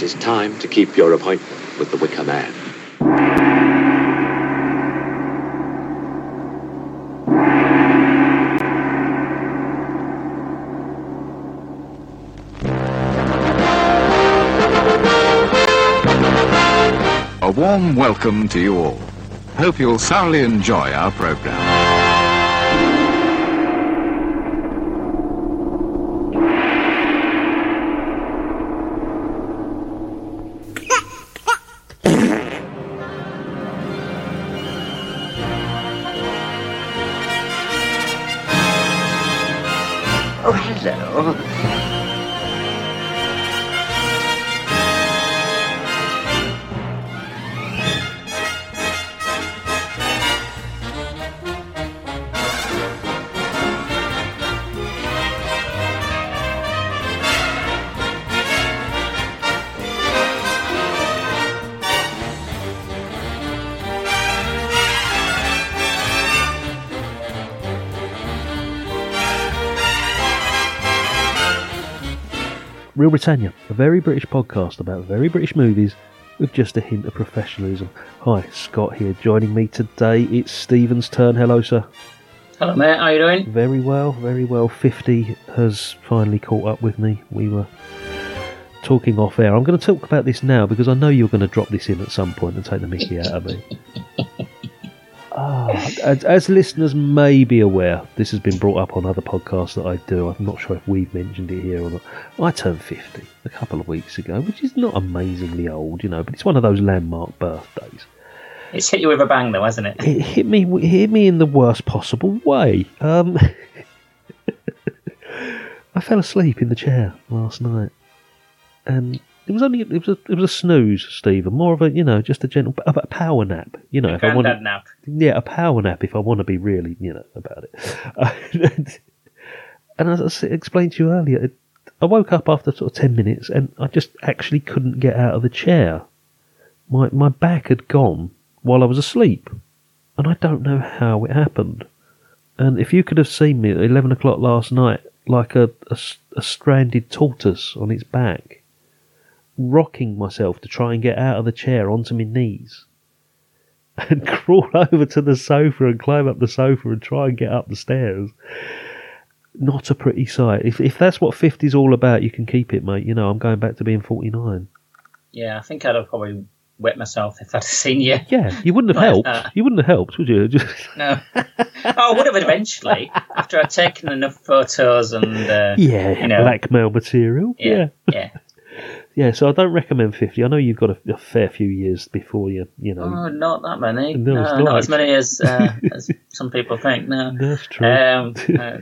it is time to keep your appointment with the Wicker Man. A warm welcome to you all. Hope you'll thoroughly enjoy our program. Real Britannia, a very British podcast about very British movies with just a hint of professionalism. Hi, Scott here. Joining me today, it's Stephen's turn. Hello, sir. Hello, mate. How are you doing? Very well, very well. 50 has finally caught up with me. We were talking off air. I'm going to talk about this now because I know you're going to drop this in at some point and take the mickey out of me. As, as listeners may be aware, this has been brought up on other podcasts that I do. I'm not sure if we've mentioned it here or not. I turned 50 a couple of weeks ago, which is not amazingly old, you know, but it's one of those landmark birthdays. It's hit you with a bang, though, hasn't it? It hit me, it hit me in the worst possible way. Um, I fell asleep in the chair last night, and it was only it was a, it was a snooze, Stephen. More of a you know just a gentle a, a power nap. You know, if I want nap. yeah, a power nap if I want to be really, you know, about it. and as I explained to you earlier, I woke up after sort of 10 minutes and I just actually couldn't get out of the chair. My, my back had gone while I was asleep. And I don't know how it happened. And if you could have seen me at 11 o'clock last night, like a a stranded tortoise on its back, rocking myself to try and get out of the chair onto my knees and crawl over to the sofa and climb up the sofa and try and get up the stairs. Not a pretty sight. If if that's what 50's all about, you can keep it, mate. You know, I'm going back to being 49. Yeah, I think I'd have probably wet myself if I'd seen you. Yeah, you wouldn't have helped. that. You wouldn't have helped, would you? Just, No. oh, I would have eventually, after I'd taken enough photos and. Uh, yeah, You know. blackmail material. Yeah. yeah. Yeah. Yeah, So I don't recommend 50. I know you've got a, a fair few years before you, you know. Oh, not that many. No, No, not not. as many as, uh, as some people think. No. that's true. Um, uh,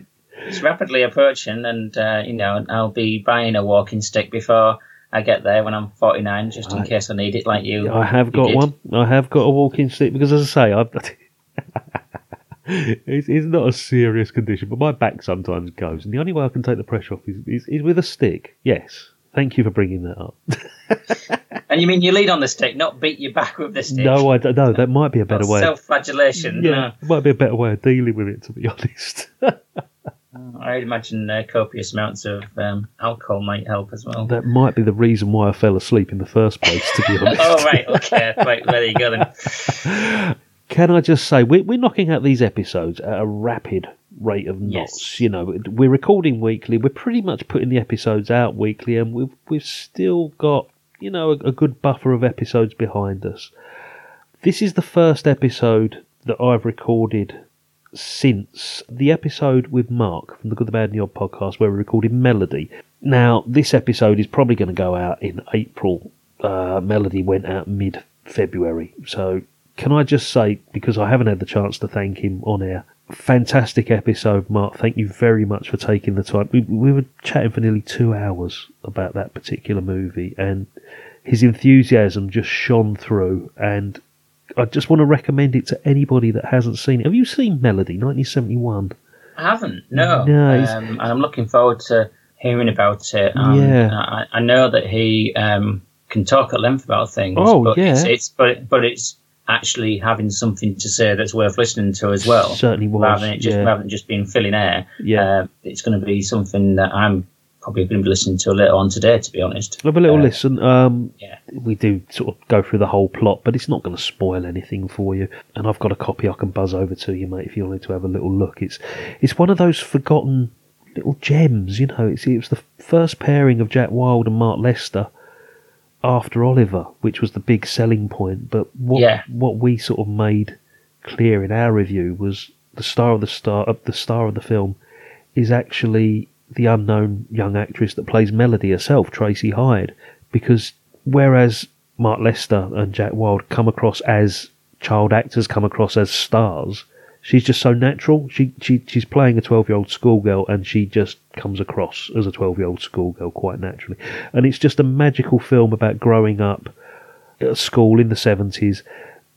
it's rapidly approaching, and uh, you know I'll be buying a walking stick before I get there when I'm 49, just in Right. case I need it, like you. I have you got did. one. I have got a walking stick because, as I say, I've. it's, it's not a serious condition, but my back sometimes goes, and the only way I can take the pressure off is, is, is with a stick. Yes, thank you for bringing that up. And you mean you lead on the stick, not beat your back with the stick? no, I don't know. That might be a better way. Self-flagellation. yeah, might be a better way of dealing with it, to be honest. I'd imagine uh, copious amounts of um, alcohol might help as well. that might be the reason why I fell asleep in the first place, to be honest. oh right, okay, right. There you go then. Can I just say, we're, we're knocking out these episodes at a rapid rate of knots. Yes. You know, we're recording weekly. We're pretty much putting the episodes out weekly, and we've we've still got you know a, a good buffer of episodes behind us. This is the first episode that I've recorded since the episode with Mark from the Good, the Bad, and the Odd podcast, where we recorded Melody. Now, this episode is probably going to go out in April. Uh, Melody went out mid February. So, can I just say, because I haven't had the chance to thank him on air, fantastic episode, Mark. Thank you very much for taking the time. We, we were chatting for nearly two hours about that particular movie, and his enthusiasm just shone through. And I just want to recommend it to anybody that hasn't seen it. Have you seen Melody, 1971? I haven't. No. No, um, and I'm looking forward to hearing about it. Um, Yeah. I, I know that he um, can talk at length about things. Oh, but yeah. It's, it's but but it's actually having something to say that's worth listening to as well. Certainly was, Rather than it just yeah. rather than just being filling air. Yeah. Uh, it's going to be something that I'm probably going to be listening to later on today. To be honest, Have a little Uh, listen. Um, yeah. we do sort of go through the whole plot, but it's not going to spoil anything for you. And I've got a copy I can buzz over to you, mate, if you wanted to have a little look. It's it's one of those forgotten little gems, you know. It's, it was the first pairing of Jack Wilde and Mark Lester after Oliver, which was the big selling point. But what Yeah. what we sort of made clear in our review was the star of the star of the star of the film is actually the unknown young actress that plays Melody herself, Tracy Hyde, because whereas Mark Lester and Jack Wilde come across as child actors, come across as stars, she's just so natural. She she she's playing a twelve year old schoolgirl, and she just comes across as a twelve year old schoolgirl quite naturally. And it's just a magical film about growing up at school in the seventies.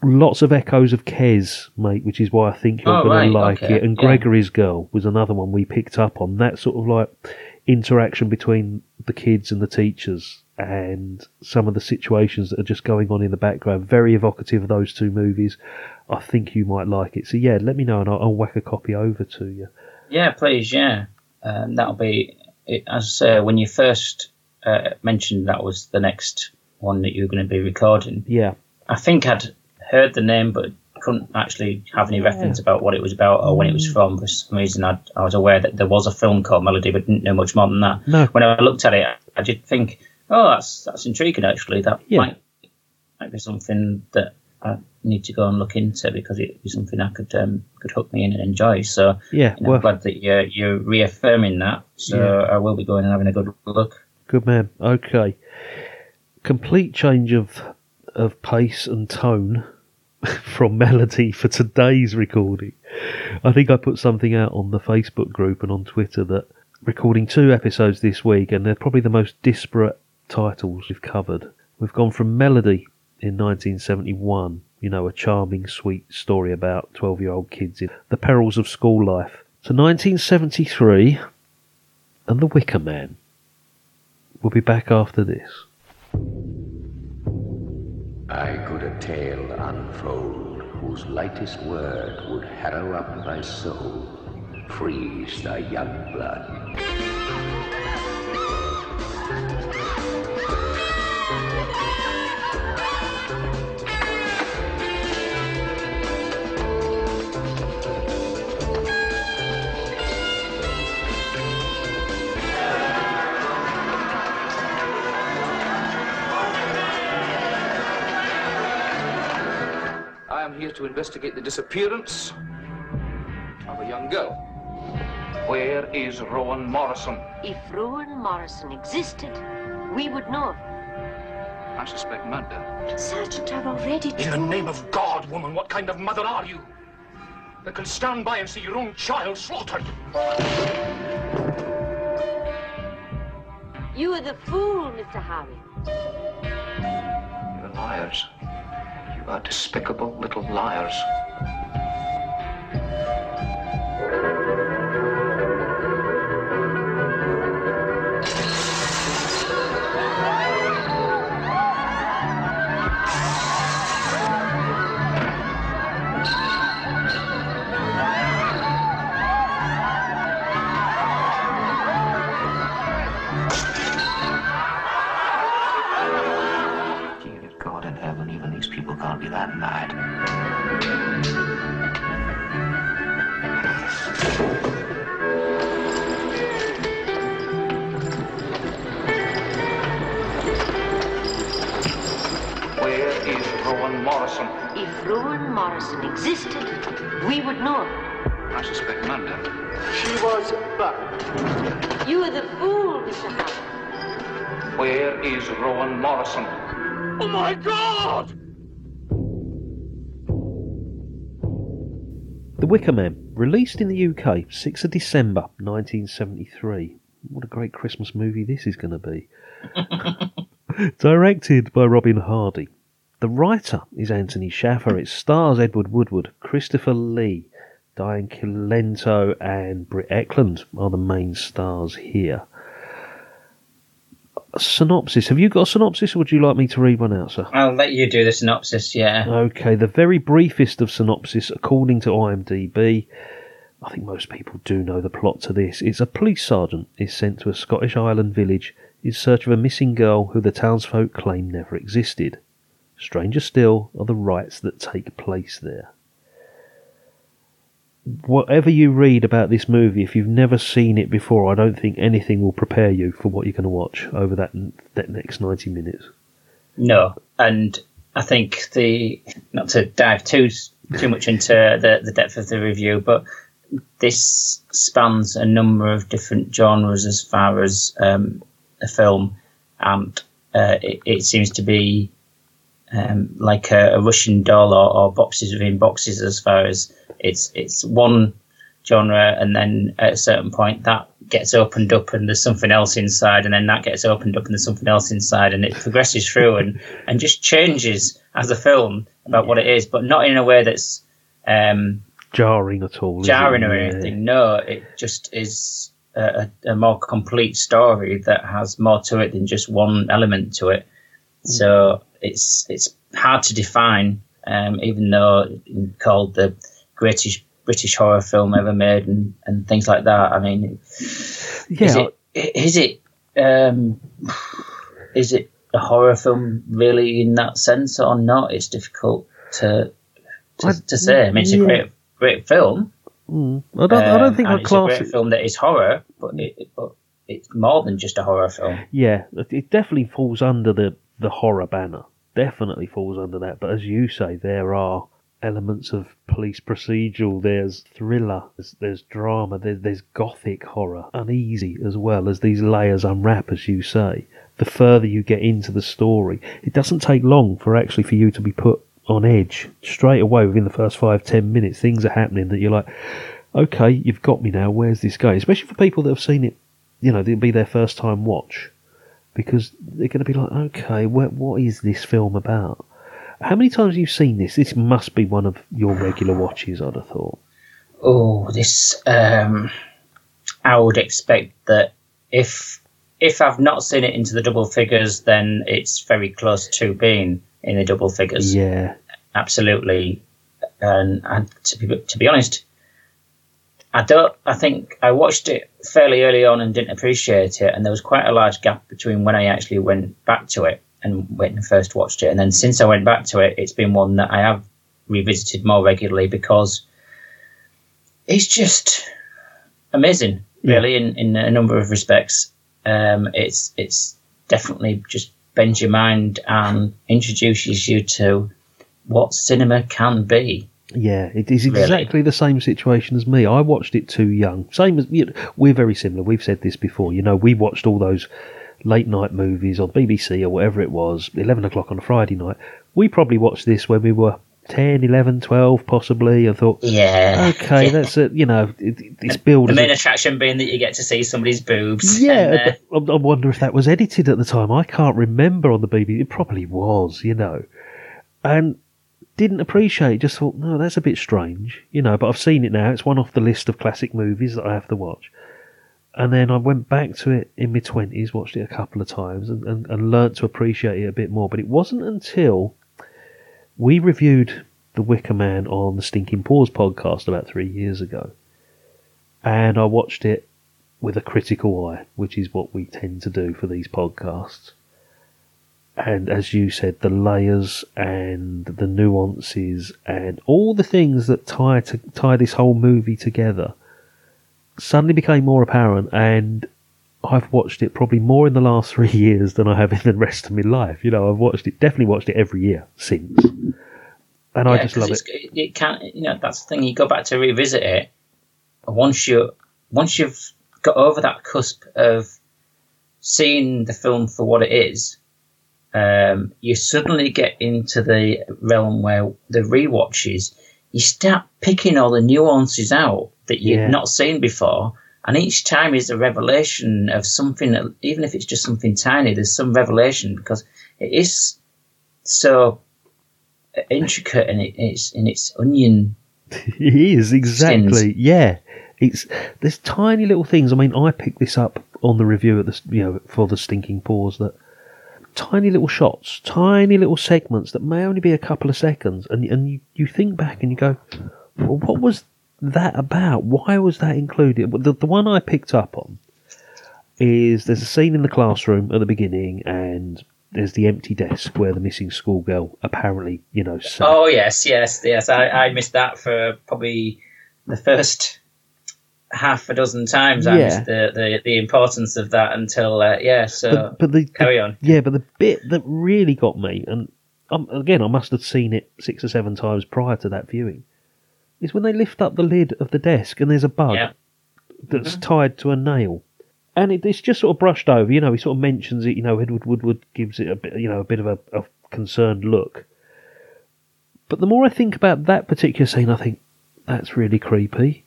Lots of echoes of Kes, mate, which is why I think you're Oh, going right, to like okay, it. And yeah. Gregory's Girl was another one we picked up on. That sort of like interaction between the kids and the teachers and some of the situations that are just going on in the background. Very evocative of those two movies. I think you might like it. So yeah, let me know and I'll, I'll whack a copy over to you. Yeah, please, yeah. Um, that'll be, it, as I say, when you first uh, mentioned that was the next one that you were going to be recording, Yeah, I think I'd heard the name but couldn't actually have any reference about what it was about or when it was from. For some reason, I'd, I was aware that there was a film called Melody, but didn't know much more than that. No. When I looked at it, I did think, oh, that's that's intriguing, actually. That Yeah. might, might be something that I need to go and look into because it'd be something I could um, could hook me in and enjoy. So yeah. you know, Well, I'm glad that you're, you're reaffirming that. So Yeah. I will be going and having a good look. Good man. Okay. Complete change of of pace and tone from melody for today's recording. I think I put something out on the Facebook group and on Twitter that recording two episodes this week, and they're probably the most disparate titles we've covered. We've gone from Melody in 1971, you know, a charming, sweet story about 12 year old kids in the perils of school life, to 1973 and The Wicker Man. We'll be back after this. I could a tale unfold whose lightest word would harrow up thy soul, freeze thy young blood. I am here to investigate the disappearance of a young girl. Where is Rowan Morrison? If Rowan Morrison existed, we would know. I suspect murder. Sergeant, I've already told... In the name of God, woman, what kind of mother are you? That can stand by and see your own child slaughtered. You are the fool, Mr. Howie. You're liars. You are despicable little liars. These people can't be that mad. Where is Rowan Morrison? If Rowan Morrison existed, we would know. I suspect murder. She was burned. You are the fool, Mr. Howie. Where is Rowan Morrison? Oh my God! The Wicker Man, released in the UK, 6th of December 1973. What a great Christmas movie this is going to be. Directed by Robin Hardy. The writer is Anthony Shaffer. It stars Edward Woodward, Christopher Lee, Diane Cilento, and Britt Ekland are the main stars here. A synopsis. Have you got a synopsis, or would you like me to read one out, sir? I'll let you do the synopsis, yeah. Okay, the very briefest of synopsis, according to IMDb. I think most people do know the plot to this. It's a police sergeant is sent to a Scottish island village in search of a missing girl who the townsfolk claim never existed. Stranger still are the rites that take place there. Whatever you read about this movie, if you've never seen it before, I don't think anything will prepare you for what you're going to watch over that that next ninety minutes. No, and I think the not to dive too too much into the, the depth of the review, but this spans a number of different genres as far as um, a film, and uh, it, it, seems to be um, like a, a, Russian doll or, or, boxes within boxes as far as it's it's one genre, and then at a certain point that gets opened up and there's something else inside, and then that gets opened up and there's something else inside, and it progresses through and and just changes as a film about what it is, but not in a way that's um, jarring at all. Jarring or anything? No, it just is a, a, more complete story that has more to it than just one element to it. So it's it's hard to define, um, even though it's called the greatest British horror film ever made and, and things like that. I mean, yeah. is it is it um, is it a horror film really in that sense or not? It's difficult to to, I, to say. I mean, it's yeah. a great great film. Mm. I don't. Um, I don't think I'd class it's a great film that is horror, but it, but it's more than just a horror film. Yeah, it definitely falls under the the horror banner. Definitely falls under that. But as you say, there are elements of police procedural. There's thriller. There's, there's drama. There's, there's gothic horror, uneasy as well as these layers unwrap, as you say. The further you get into the story, it doesn't take long for actually for you to be put on edge straight away within the first five ten minutes. Things are happening that you're like, okay, you've got me now. Where's this going? Especially for people that have seen it, you know, it'll be their first time watch because they're going to be like, okay, what, what is this film about? How many times have you seen this? This must be one of your regular watches, I'd have thought. Oh, this. Um, I would expect that if if I've not seen it into the double figures, then it's very close to being in the double figures. Yeah, absolutely. And, and to be to be honest, I don't. I think I watched it fairly early on and didn't appreciate it, and there was quite a large gap between when I actually went back to it and when I first watched it, and then since I went back to it, it's been one that I have revisited more regularly because it's just amazing, really, yeah. in, in a number of respects. Um, it's it's definitely just bends your mind and introduces you to what cinema can be. Yeah, it is exactly really? the same situation as me. I watched it too young. Same as you know, we're very similar. We've said this before. You know, we watched all those late night movies on BBC or whatever it was, eleven o'clock on a Friday night. We probably watched this when we were 10, 11, 12 possibly, and thought, yeah, okay, yeah. that's it. You know, it's build. The main attraction being that you get to see somebody's boobs. Yeah, and, uh... I wonder if that was edited at the time. I can't remember on the BBC. It probably was, you know, and didn't appreciate. Just thought, no, that's a bit strange, you know. But I've seen it now. It's one off the list of classic movies that I have to watch. And then I went back to it in my twenties, watched it a couple of times, and, and, and learnt to appreciate it a bit more. But it wasn't until we reviewed The Wicker Man on the Stinking Paws podcast about three years ago, and I watched it with a critical eye, which is what we tend to do for these podcasts. And as you said, the layers and the nuances and all the things that tie to tie this whole movie together suddenly became more apparent and I've watched it probably more in the last three years than I have in the rest of my life. You know, I've watched it, definitely watched it every year since. And yeah, I just love it. It can, you know, that's the thing. You go back to revisit it. Once you, once you've got over that cusp of seeing the film for what it is, um, you suddenly get into the realm where the rewatches, you start picking all the nuances out that you've yeah. not seen before and each time is a revelation of something, that, even if it's just something tiny, there's some revelation because it is so intricate and it, it's in its onion. it is exactly, skins. yeah. It's there's tiny little things. I mean, I picked this up on the review at the you know for the stinking paws that tiny little shots, tiny little segments that may only be a couple of seconds, and and you, you think back and you go, well, what was that about? Why was that included? The, the one I picked up on is there's a scene in the classroom at the beginning, and there's the empty desk where the missing schoolgirl apparently, you know, sat. Oh yes, yes, yes. I, I missed that for probably the first half a dozen times. Yeah. missed the, the, the importance of that until uh, yeah. So but, but the carry on. Yeah, but the bit that really got me, and um, again, I must have seen it six or seven times prior to that viewing, is when they lift up the lid of the desk and there's a bug Yeah. that's tied to a nail. And it, it's just sort of brushed over, you know. He sort of mentions it, you know. Edward Woodward gives it a bit, you know, a bit of a, a concerned look. But the more I think about that particular scene, I think that's really creepy.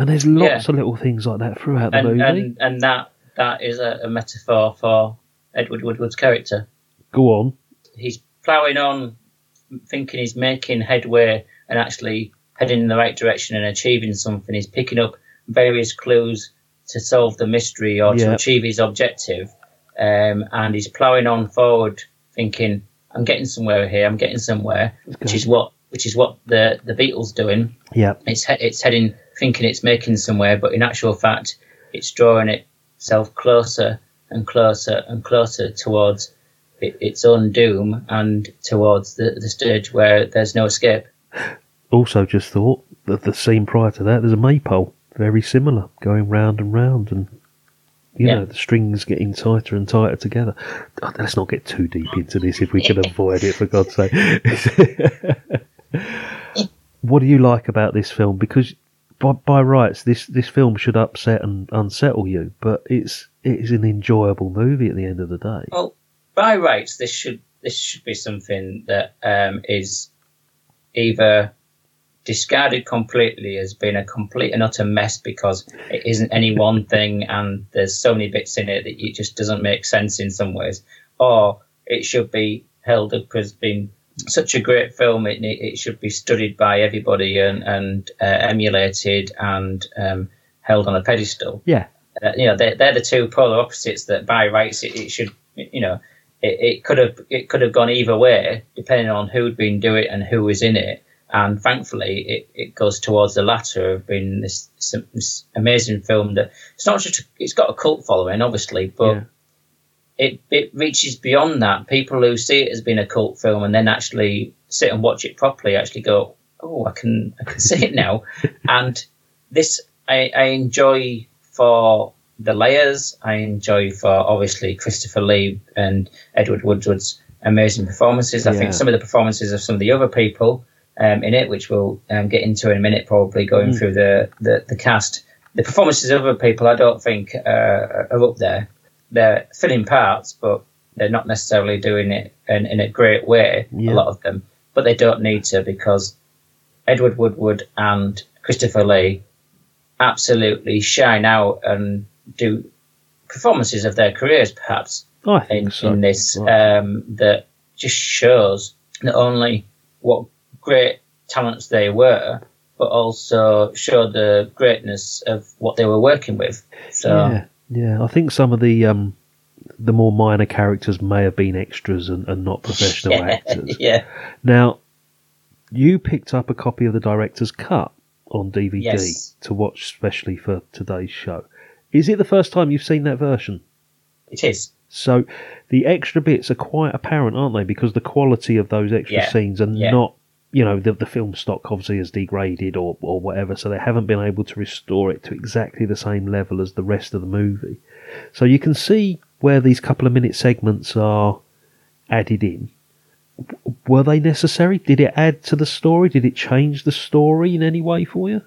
And there's lots Yeah. of little things like that throughout the And, movie. and and that that is a, a metaphor for Edward Woodward's character. Go on. He's ploughing on, thinking he's making headway and actually heading in the right direction and achieving something. He's picking up various clues to solve the mystery or to achieve his objective. Um, and he's ploughing on forward, thinking, "I'm getting somewhere here. I'm getting somewhere," which is what which is what the the beetle's doing. Yeah. It's he- it's heading, thinking it's making somewhere, but in actual fact, it's drawing itself closer and closer and closer towards it, its own doom and towards the, the stage where there's no escape. also just thought that the scene prior to that, there's a maypole, very similar, going round and round, and you Yeah. know the strings getting tighter and tighter together. Oh, let's not get too deep into this if we can avoid it, for God's sake. what do you like about this film? Because by, by rights, this this film should upset and unsettle you, but it's it is an enjoyable movie at the end of the day. Well, by rights, this should this should be something that um, is either discarded completely as being a complete and utter mess because it isn't any one thing and there's so many bits in it that it just doesn't make sense in some ways, or it should be held up as being such a great film. It it should be studied by everybody and and uh, emulated and um, held on a pedestal Yeah, uh, you know they're, they're the two polar opposites that by rights it, it should you know it, it could have it could have gone either way depending on who'd been doing it and who was in it and thankfully it, it goes towards the latter of being this, this, amazing film that it's not just it's got a cult following obviously but Yeah. It, it reaches beyond that people who see it as being a cult film and then actually sit and watch it properly actually go oh I can I can see it now and this I, I enjoy for the layers. I enjoy for obviously Christopher Lee and Edward Woodward's amazing performances. I Yeah. think some of the performances of some of the other people um, in it, which we'll um, get into in a minute, probably going Mm. through the, the, the cast. The performances of other people, I don't think uh, are up there. They're filling parts, but they're not necessarily doing it in, in a great way. Yeah. A lot of them, but they don't need to because Edward Woodward and Christopher Lee absolutely shine out and do performances of their careers, perhaps I think in, so. in this Right. um, that just shows not only what great talents they were, but also showed the greatness of what they were working with. So Yeah, yeah. I think some of the um, the more minor characters may have been extras and, and not professional yeah, actors. yeah, Now, you picked up a copy of the director's cut on DVD Yes. to watch specially for today's show. Is it the first time you've seen that version? it is. So the extra bits are quite apparent, aren't they? Because the quality of those extra Yeah, scenes are yeah. not, you know, the, the film stock obviously has degraded or, or whatever, so they haven't been able to restore it to exactly the same level as the rest of the movie. So you can see where these couple of minute segments are added in. Were they necessary? Did it add to the story? Did it change the story in any way for you?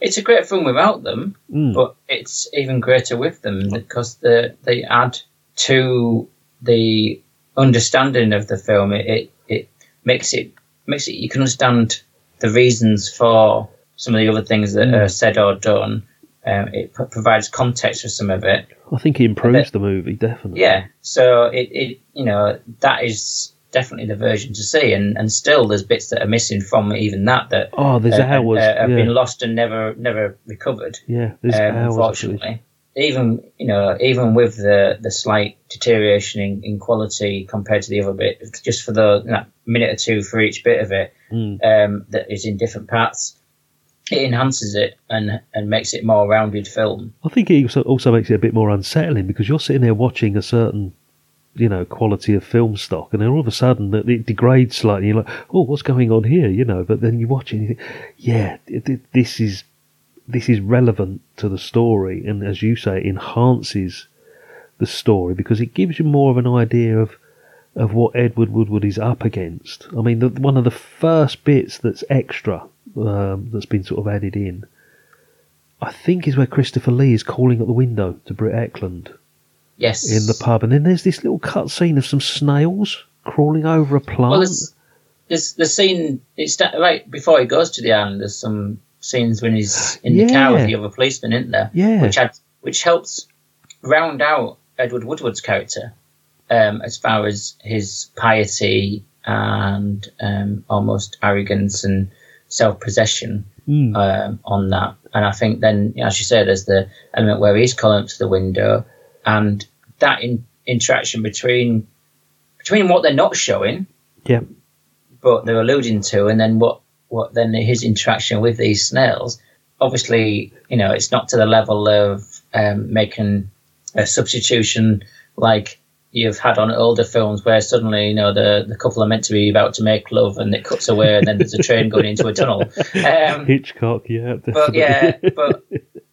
It's a great film without them, Mm. but it's even greater with them because the, they add to the understanding of the film. It, it it makes it makes it you can understand the reasons for some of the other things that Mm. are said or done. Um, it p- provides context for some of it. I think it improves the movie, definitely. Yeah, so it, it you know that is definitely the version to see, and, and still there's bits that are missing from even that that Oh, there's uh, hours. uh, have yeah. been lost and never never recovered yeah, there's um, hours. of footage. Even you know, even with the the slight deterioration in, in quality compared to the other bit, just for the that minute or two for each bit of it Mm. um, that is in different paths, it enhances it and and makes it more rounded film. I think it also, also makes it a bit more unsettling because you're sitting there watching a certain, you know, quality of film stock, and then all of a sudden that it degrades slightly. You're like, oh, what's going on here? You know, but then you watch it, and you think, yeah, this is this is relevant to the story, and as you say, enhances the story because it gives you more of an idea of of what Edward Woodward is up against. I mean, the, one of the first bits that's extra um, that's been sort of added in, I think, is where Christopher Lee is calling at the window to Britt Ekland Yes, in the pub, and then there's this little cut scene of some snails crawling over a plant. Well, there's, there's the scene. It's right before he goes to the island. There's some scenes when he's in the car with the other policeman, isn't there? Yeah. Which had, which helps round out Edward Woodward's character um, as far as his piety and um, almost arrogance and self possession Mm. um, on that. And I think then, as you say, there's the element where he's calling up to the window, and that in, interaction between between what they're not showing, yeah, but they're alluding to, and then what what then his interaction with these snails. Obviously, you know, it's not to the level of um, making a substitution like you've had on older films where suddenly you know the the couple are meant to be about to make love and it cuts away and then there's a train going into a tunnel. Um, Hitchcock, yeah, but yeah, but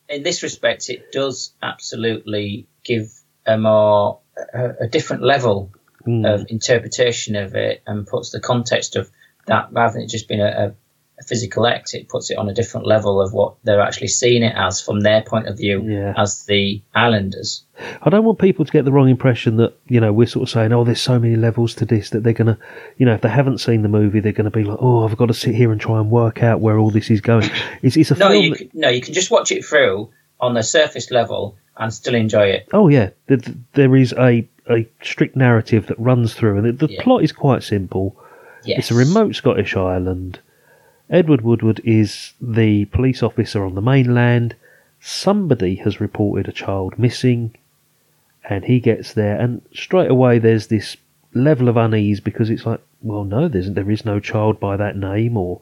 in this respect, it does absolutely give a more a, a different level Mm. of interpretation of it and puts the context of that rather than it just being a, a, physical act. It puts it on a different level of what they're actually seeing it as from their point of view Yeah. as the islanders. I don't want people to get the wrong impression that you know we're sort of saying, oh, there's so many levels to this that they're gonna, you know, if they haven't seen the movie, they're gonna be like, oh, I've got to sit here and try and work out where all this is going. It's, it's a No, film. you that- can, no, you can just watch it through on the surface level and still enjoy it. Oh yeah, th- th- there is a a strict narrative that runs through, and the, the Yeah. plot is quite simple. Yes. It's a remote Scottish island. Edward Woodward is the police officer on the mainland. Somebody has reported a child missing, and he gets there, and straight away there's this level of unease because it's like, well, no, there's there is no child by that name, or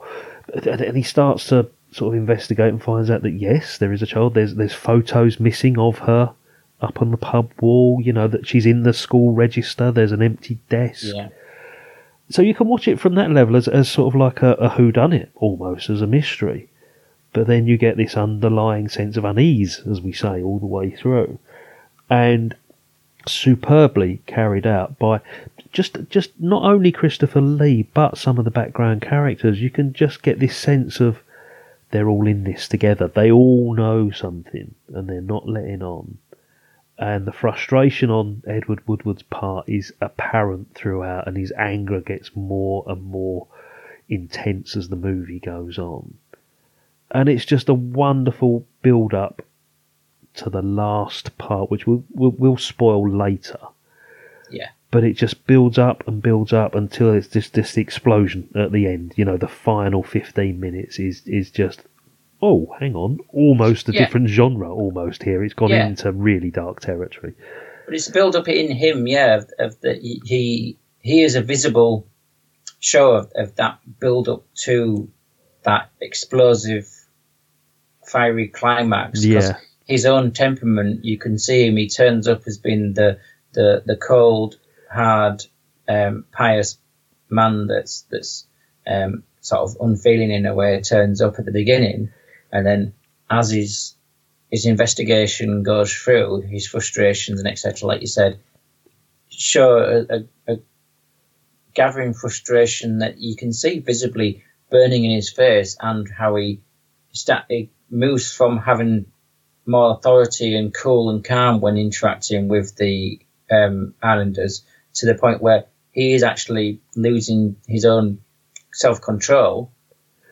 and he starts to sort of investigate and finds out that yes, there is a child. There's there's photos missing of her up on the pub wall. You know that she's in the school register. There's an empty desk. Yeah. So you can watch it from that level as, as sort of like a, a whodunit, almost as a mystery. But then you get this underlying sense of unease, as we say, all the way through, and superbly carried out by just just not only Christopher Lee but some of the background characters. You can just get this sense of they're all in this together. They all know something, and they're not letting on and the frustration on Edward Woodward's part is apparent throughout, and his anger gets more and more intense as the movie goes on. And it's just a wonderful build up to the last part, which we'll, we'll, we'll spoil later. Yeah. But it just builds up and builds up until it's just this explosion at the end. You know, the final 15 minutes is, is just, oh, hang on, almost a Yeah. different genre almost here. It's gone Yeah. into really dark territory. But it's a build up in him, yeah, of, of that he- he is a visible show of, of that build up to that explosive, fiery climax. Yeah. His own temperament, you can see him. He turns up as being the the the cold, hard, um, pious man that's that's um, sort of unfeeling in a way. Turns up at the beginning, and then as his his investigation goes through, his frustrations and etc., like you said, show a, a, a gathering frustration that you can see visibly burning in his face, and how he, sta he moves from having more authority and cool and calm when interacting with the um, Islanders to the point where he is actually losing his own self control,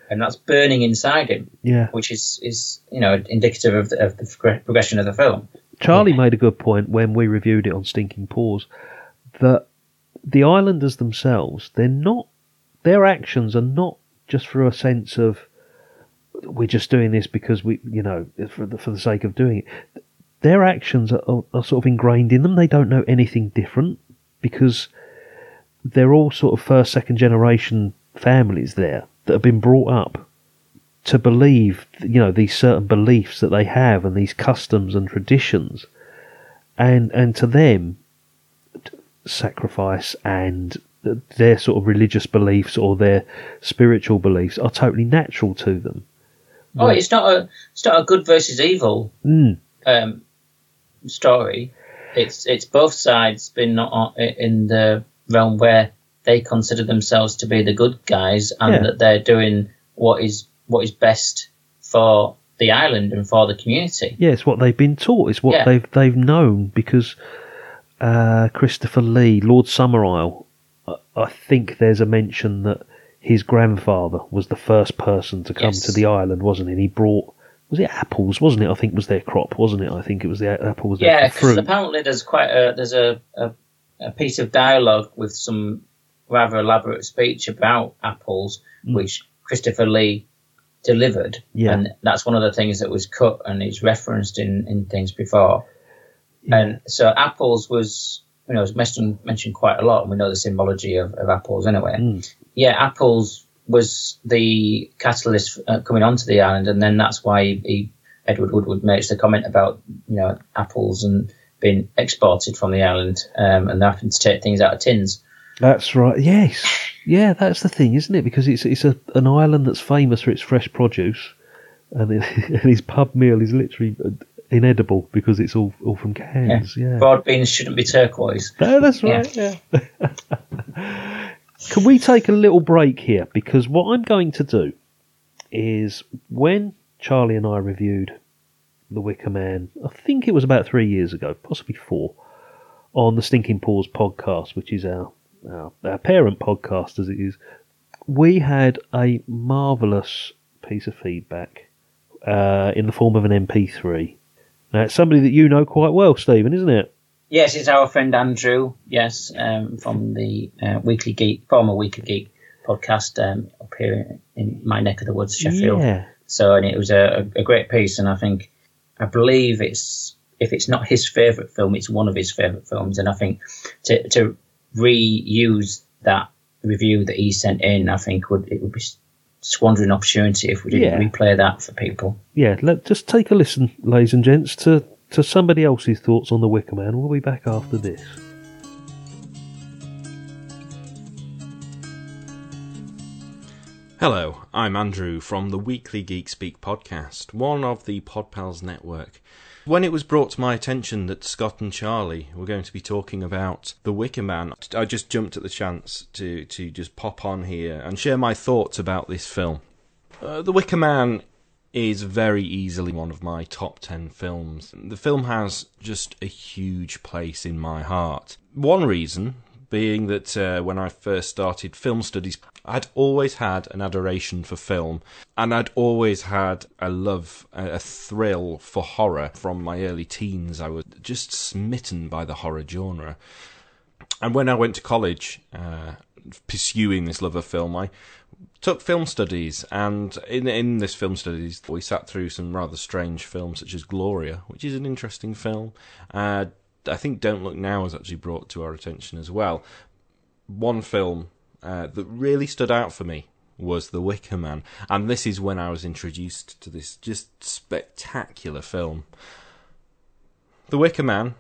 and that's burning inside him Yeah. which is is you know indicative of the, of the progression of the film. Charlie made a good point when we reviewed it on Stinking Paws that the islanders themselves, they're not, their actions are not just for a sense of we're just doing this because we, you know, for the, for the sake of doing it. Their actions are, are, are sort of ingrained in them. They don't know anything different because they're all sort of first, second generation families there that have been brought up to believe, you know, these certain beliefs that they have and these customs and traditions, and and to them, sacrifice and their sort of religious beliefs or their spiritual beliefs are totally natural to them. Oh, it's not a it's not a good versus evil Mm. um, story. It's it's both sides been not in the realm where they consider themselves to be the good guys and Yeah. that they're doing what is what is best for the island and for the community. Yeah, it's what they've been taught. It's what Yeah. they've they've known because uh, Christopher Lee, Lord Summerisle, I, I think there's a mention that his grandfather was the first person to come Yes. to the island, wasn't he? And he brought was it apples, wasn't it? I think was their crop, wasn't it? I think it was the apple was their Yeah, because fruit. apparently there's quite a there's a, a a piece of dialogue with some rather elaborate speech about apples, which Christopher Lee delivered, Yeah. and that's one of the things that was cut and it's referenced in in things before. And so apples was you know was mentioned mentioned quite a lot, and we know the symbology of, of apples anyway. Mm. Yeah, apples was the catalyst uh, coming onto the island, and then that's why he, he Edward Woodward makes the comment about you know apples and being exported from the island, um, and they're having to take things out of tins. That's right. Yes, yeah, that's the thing, isn't it? Because it's it's a, an island that's famous for its fresh produce, and, it, and his pub meal is literally uh, inedible because it's all all from cans. Yeah, Broad beans shouldn't be turquoise. No, that's right. Yeah. Can we take a little break here? Because what I'm going to do is when Charlie and I reviewed The Wicker Man, I think it was about three years ago, possibly four, on the Stinking Paws podcast, which is our, our, our parent podcast as it is, we had a marvellous piece of feedback uh, in the form of an MP3. Now, it's somebody that you know quite well, Stephen, isn't it? Yes, it's our friend Andrew. Yes, um, from the uh, Weekly Geek, former Weekly Geek podcast um, up here in my neck of the woods, Sheffield. Yeah. So, and it was a, a great piece, and I think, I believe it's if it's not his favourite film, it's one of his favourite films, and I think to to reuse that review that he sent in, I think would it would be squandering opportunity if we didn't Yeah. replay that for people. yeah, let just take a listen, ladies and gents, to, to somebody else's thoughts on the Wicker Man. We'll be back after this. Hello, I'm Andrew from the Weekly Geek Speak podcast, one of the Podpals network. When it was brought to my attention that Scott and Charlie were going to be talking about The Wicker Man, I just jumped at the chance to, to just pop on here and share my thoughts about this film. Uh, the Wicker Man is very easily one of my top 10 films. The film has just a huge place in my heart. One reason being that uh, when I first started film studies, I'd always had an adoration for film, and I'd always had a love, a, thrill for horror from my early teens. I was just smitten by the horror genre. And when I went to college, uh, pursuing this love of film, I took film studies, and in in this film studies, we sat through some rather strange films, such as Gloria, which is an interesting film. Uh, I think Don't Look Now was actually brought to our attention as well. One film uh, that really stood out for me was The Wicker Man, and this is when I was introduced to this just spectacular film. The Wicker Man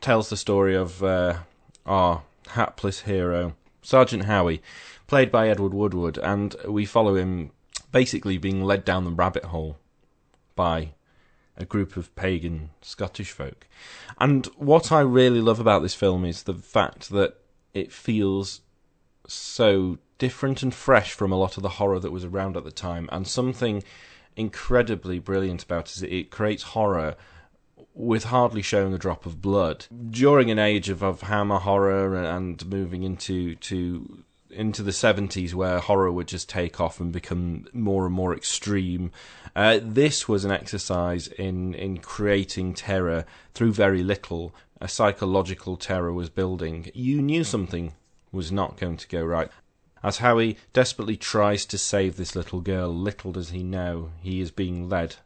tells the story of uh, our hapless hero, Sergeant Howie, played by Edward Woodward, and we follow him basically being led down the rabbit hole by a group of pagan Scottish folk. And what I really love about this film is the fact that it feels so different and fresh from a lot of the horror that was around at the time, and something incredibly brilliant about it is that it creates horror with hardly showing a drop of blood. During an age of, of hammer horror and moving into to into the 70s where horror would just take off and become more and more extreme. Uh, this was an exercise in, in creating terror through very little. A psychological terror was building. You knew something was not going to go right. As Howie desperately tries to save this little girl, little does he know he is being led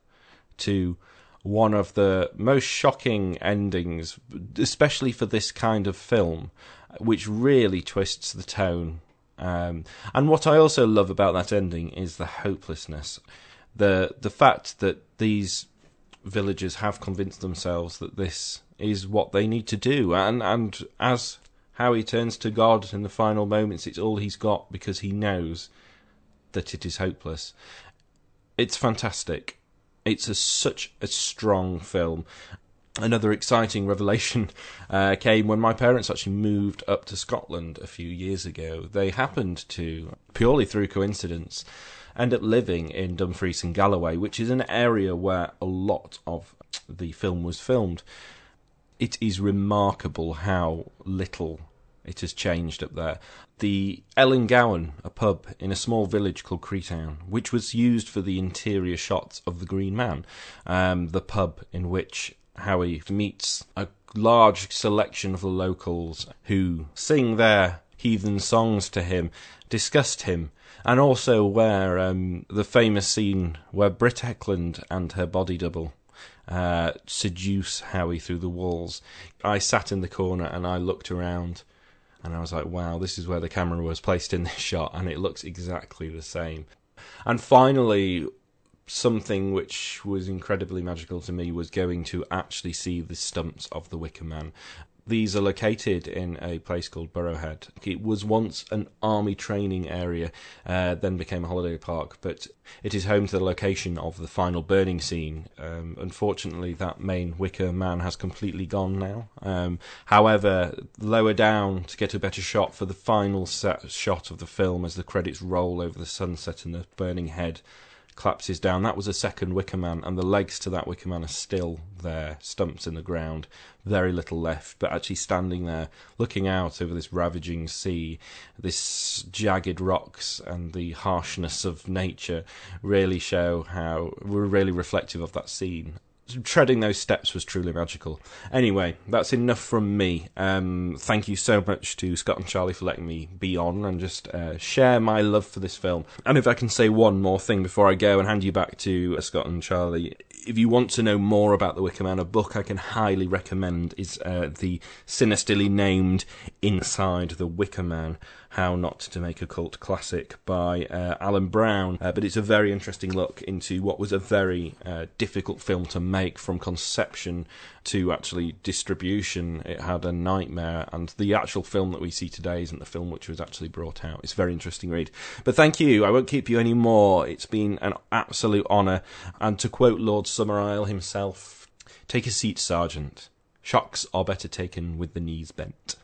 to one of the most shocking endings, especially for this kind of film, which really twists the tone. Um, and what I also love about that ending is the hopelessness. the the fact that these villagers have convinced themselves that this is what they need to do, and and as Howie turns to God in the final moments, it's all he's got because he knows that it is hopeless. It's fantastic. It's a, such a strong film. Another exciting revelation uh, came when my parents actually moved up to Scotland a few years ago. They happened to, purely through coincidence, end up living in Dumfries and Galloway, which is an area where a lot of the film was filmed. It is remarkable how little it has changed up there. The Ellangowan, a pub in a small village called Creetown, which was used for the interior shots of The Green Man, um, the pub in which Howie meets a large selection of the locals who sing their heathen songs to him, disgust him, and also where um, the famous scene where Britt Ekland and her body double uh, seduce Howie through the walls. I sat in the corner and I looked around and I was like, wow, this is where the camera was placed in this shot, and it looks exactly the same. And finally, something which was incredibly magical to me was going to actually see the stumps of the Wicker Man. These are located in a place called Burrow Head. It was once an army training area, uh, then became a holiday park, but it is home to the location of the final burning scene. Um, unfortunately, that main Wicker Man has completely gone now. Um, however, lower down to get a better shot for the final set shot of the film as the credits roll over the sunset and the burning head collapses down. That was a second Wicker Man, and the legs to that Wicker Man are still there, stumps in the ground, very little left, but actually standing there, looking out over this ravaging sea, this jagged rocks, and the harshness of nature really show how we're really reflective of that scene treading those steps was truly magical. Anyway, that's enough from me. Um, thank you so much to Scott and Charlie for letting me be on and just uh, share my love for this film. And if I can say one more thing before I go and hand you back to uh, Scott and Charlie, if you want to know more about the Wicker Man, a book I can highly recommend is uh, the sinisterly named Inside the Wicker Man how Not to Make a Cult Classic by uh, Allan Brown. Uh, but it's a very interesting look into what was a very uh, difficult film to make from conception to actually distribution. It had a nightmare, and the actual film that we see today isn't the film which was actually brought out. It's a very interesting read. But thank you. I won't keep you any more. It's been an absolute honour. And to quote Lord Summerisle himself, take a seat, Sergeant. Shocks are better taken with the knees bent.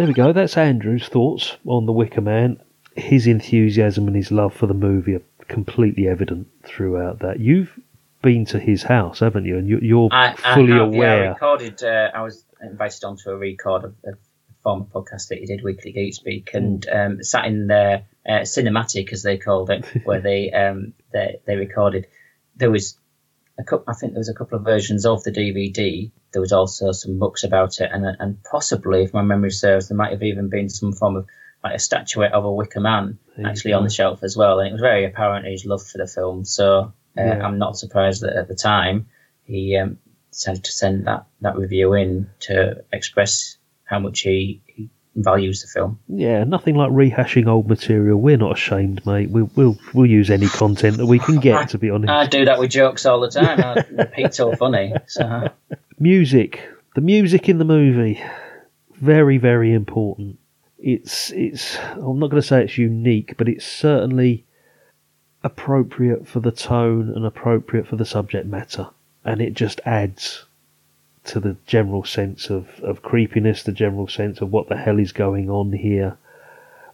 There we go. That's Andrew's thoughts on The Wicker Man. His enthusiasm and his love for the movie are completely evident throughout that. You've been to his house, haven't you? And you, are fully I have, aware. Yeah, I recorded. Uh, I was invited onto a record of a former podcast that he did, Weekly Geek Speak, and um, sat in their uh, cinematic, as they called it, where they um, they, they recorded. There was a couple, I think there was a couple of versions of the DVD. There was also some books about it, and and possibly, if my memory serves, there might have even been some form of like a statuette of a Wicker Man actually on the shelf as well. And it was very apparent his love for the film. So uh, Yeah. I'm not surprised that at the time he um, decided to send that that review in to express how much he, he values the film. Yeah, nothing like rehashing old material. We're not ashamed, mate. We'll we'll, we'll use any content that we can get. To be honest, I do that with jokes all the time. I, repeat so funny. So music, the music in the movie, very very important. It's it's. I'm not going to say it's unique, but it's certainly appropriate for the tone and appropriate for the subject matter, and it just adds to the general sense of, of creepiness, the general sense of what the hell is going on here.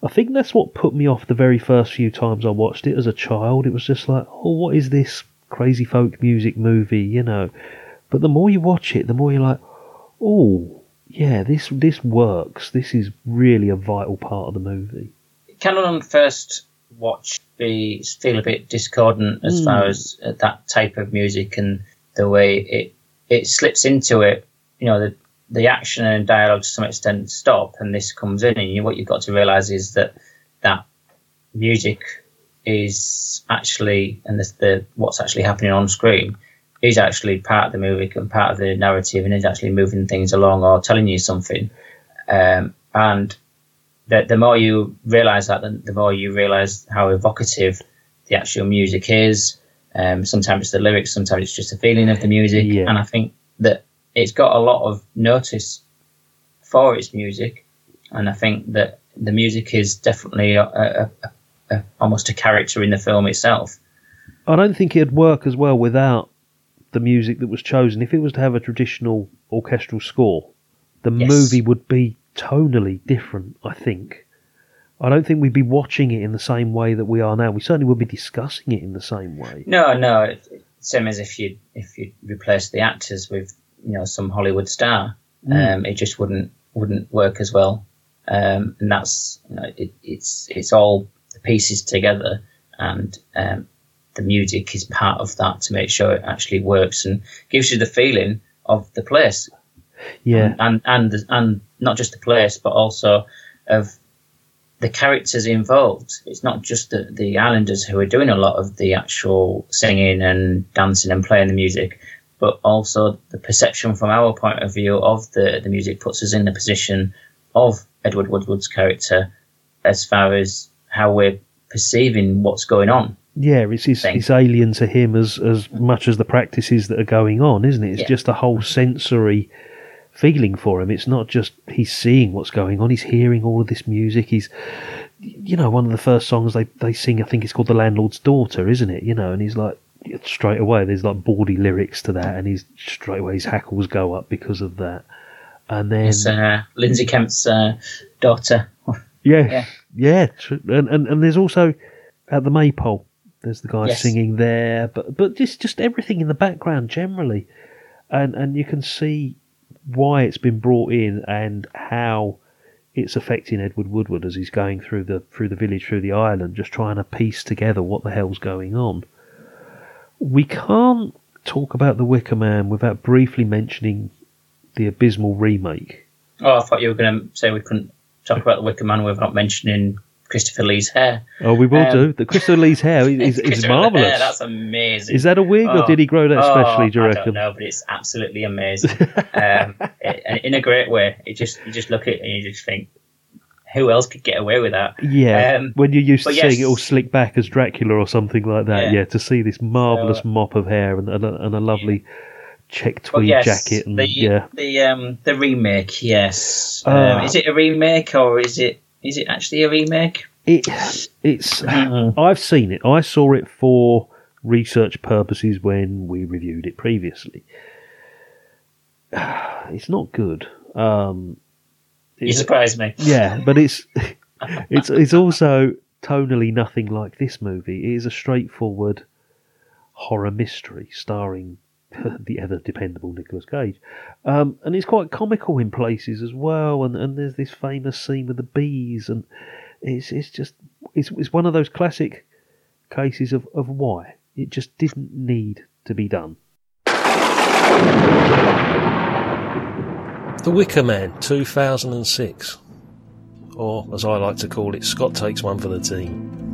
I think that's what put me off the very first few times I watched it as a child. It was just like, oh, what is this crazy folk music movie, you know? But the more you watch it, the more you're like, oh, yeah, this this works. This is really a vital part of the movie. can on first watch be feel a bit discordant as Mm. far as uh, that type of music and the way it it slips into it. You know, the the action and dialogue to some extent stop, and this comes in, and you, what you've got to realize is that that music is actually and the, the what's actually happening on screen is actually part of the movie and part of the narrative, and is actually moving things along or telling you something. Um, and the, the more you realize that, the, more you realize how evocative the actual music is. Um, sometimes it's the lyrics, sometimes it's just the feeling of the music. Yeah. And I think that it's got a lot of notice for its music, and I think that the music is definitely a, a, a, almost a character in the film itself. I don't think it'd work as well without the music that was chosen. If it was to have a traditional orchestral score, the Yes. movie would be tonally different, I think. I don't think we'd be watching it in the same way that we are now. We certainly would be discussing it in the same way. No, no, same as if you if you replace the actors with you know some Hollywood star, Mm. um, it just wouldn't wouldn't work as well. Um, and that's you know, it, it's it's all the pieces together, and um, the music is part of that to make sure it actually works and gives you the feeling of the place Yeah, and and and not just the place, but also of the characters involved. It's not just the, the islanders who are doing a lot of the actual singing and dancing and playing the music, but also the perception from our point of view of the, the music puts us in the position of Edward Woodward's character as far as how we're perceiving what's going on. yeah, it's it's, it's alien to him as as much as the practices that are going on, isn't it? It's Yeah. just a whole sensory feeling for him. It's not just he's seeing what's going on; he's hearing all of this music. He's, you know, one of the first songs they they sing. I think it's called "The Landlord's Daughter," isn't it? You know, and he's like straight away. There's like bawdy lyrics to that, and he's straight away his hackles go up because of that. And then It's uh, Lindsay Kemp's uh, daughter. Yeah, Yeah. yeah, tr- and, and and there's also at the maypole. There's the guy Yes. singing there, but but just just everything in the background generally, and and you can see why it's been brought in and how it's affecting Edward Woodward as he's going through the through the village, through the island, just trying to piece together what the hell's going on. We can't talk about the Wicker Man without briefly mentioning the abysmal remake. Oh, I thought you were going to say we couldn't talk about the Wicker Man without mentioning Christopher Lee's hair. Oh, we will Um, do. The Christopher Lee's hair is, is, marvelous. Hair, that's amazing. Is that a wig, or Oh, did he grow that oh, specially? Do you I reckon? don't know, but it's absolutely amazing. um, it, in a great way. It just you just look at it and you just think, who else could get away with that? Yeah, Um, when you're used to but seeing it all slicked back as Dracula or something like that. Yeah, Yeah. to see this marvelous So, mop of hair and, and, a, and a lovely check tweed yes, jacket, and the yeah, the um the remake. Yes, Ah. um, is it a remake or is it is it actually a remake? it it's. Mm-hmm. I've seen it. I saw it for research purposes when we reviewed it previously. It's not good. Um, You surprised me. Yeah, but it's it's it's also tonally nothing like this movie. It is a straightforward horror mystery starring the ever dependable Nicolas Cage, um, and it's quite comical in places as well. And, and there's this famous scene with the bees, and it's it's just it's it's one of those classic cases of of why it just didn't need to be done. The Wicker Man 2006. Or, as I like to call it, Scott takes one for the team.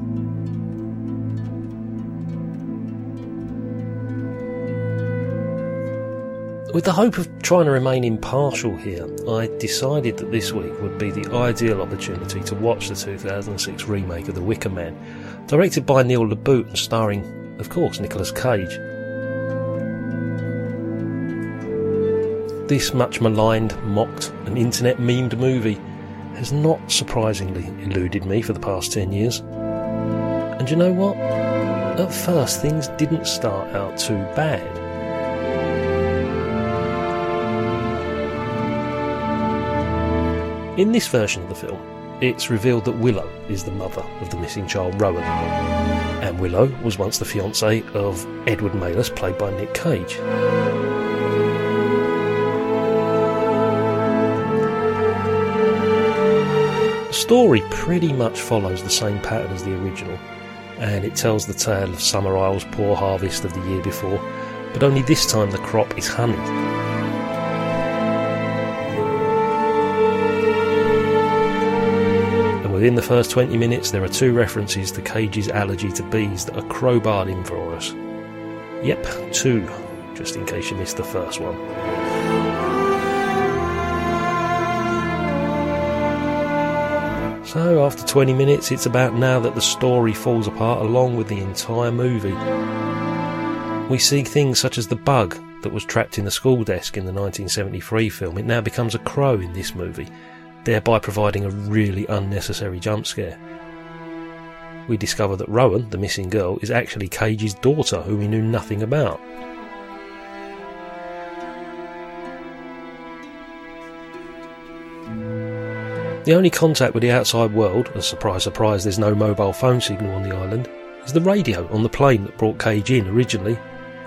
With the hope of trying to remain impartial here, I decided that this week would be the ideal opportunity to watch the 2006 remake of The Wicker Man, directed by Neil LaBute and starring, of course, Nicolas Cage. This much maligned, mocked, and internet memed movie has not surprisingly eluded me for the past 10 years. And you know what? At first, things didn't start out too bad. In this version of the film, it's revealed that Willow is the mother of the missing child Rowan. And Willow was once the fiancée of Edward Malus, played by Nick Cage. The story pretty much follows the same pattern as the original, and it tells the tale of Summerisle's poor harvest of the year before, but only this time the crop is honey. Within the first 20 minutes, there are two references to Cage's allergy to bees that are crowbarred in for us. Yep, two, just in case you missed the first one. So, after 20 minutes, it's about now that the story falls apart along with the entire movie. We see things such as the bug that was trapped in the school desk in the 1973 film. It now becomes a crow in this movie, thereby providing a really unnecessary jump scare. We discover that Rowan, the missing girl, is actually Cage's daughter, who we knew nothing about. The only contact with the outside world, a surprise surprise there's no mobile phone signal on the island, is the radio on the plane that brought Cage in originally.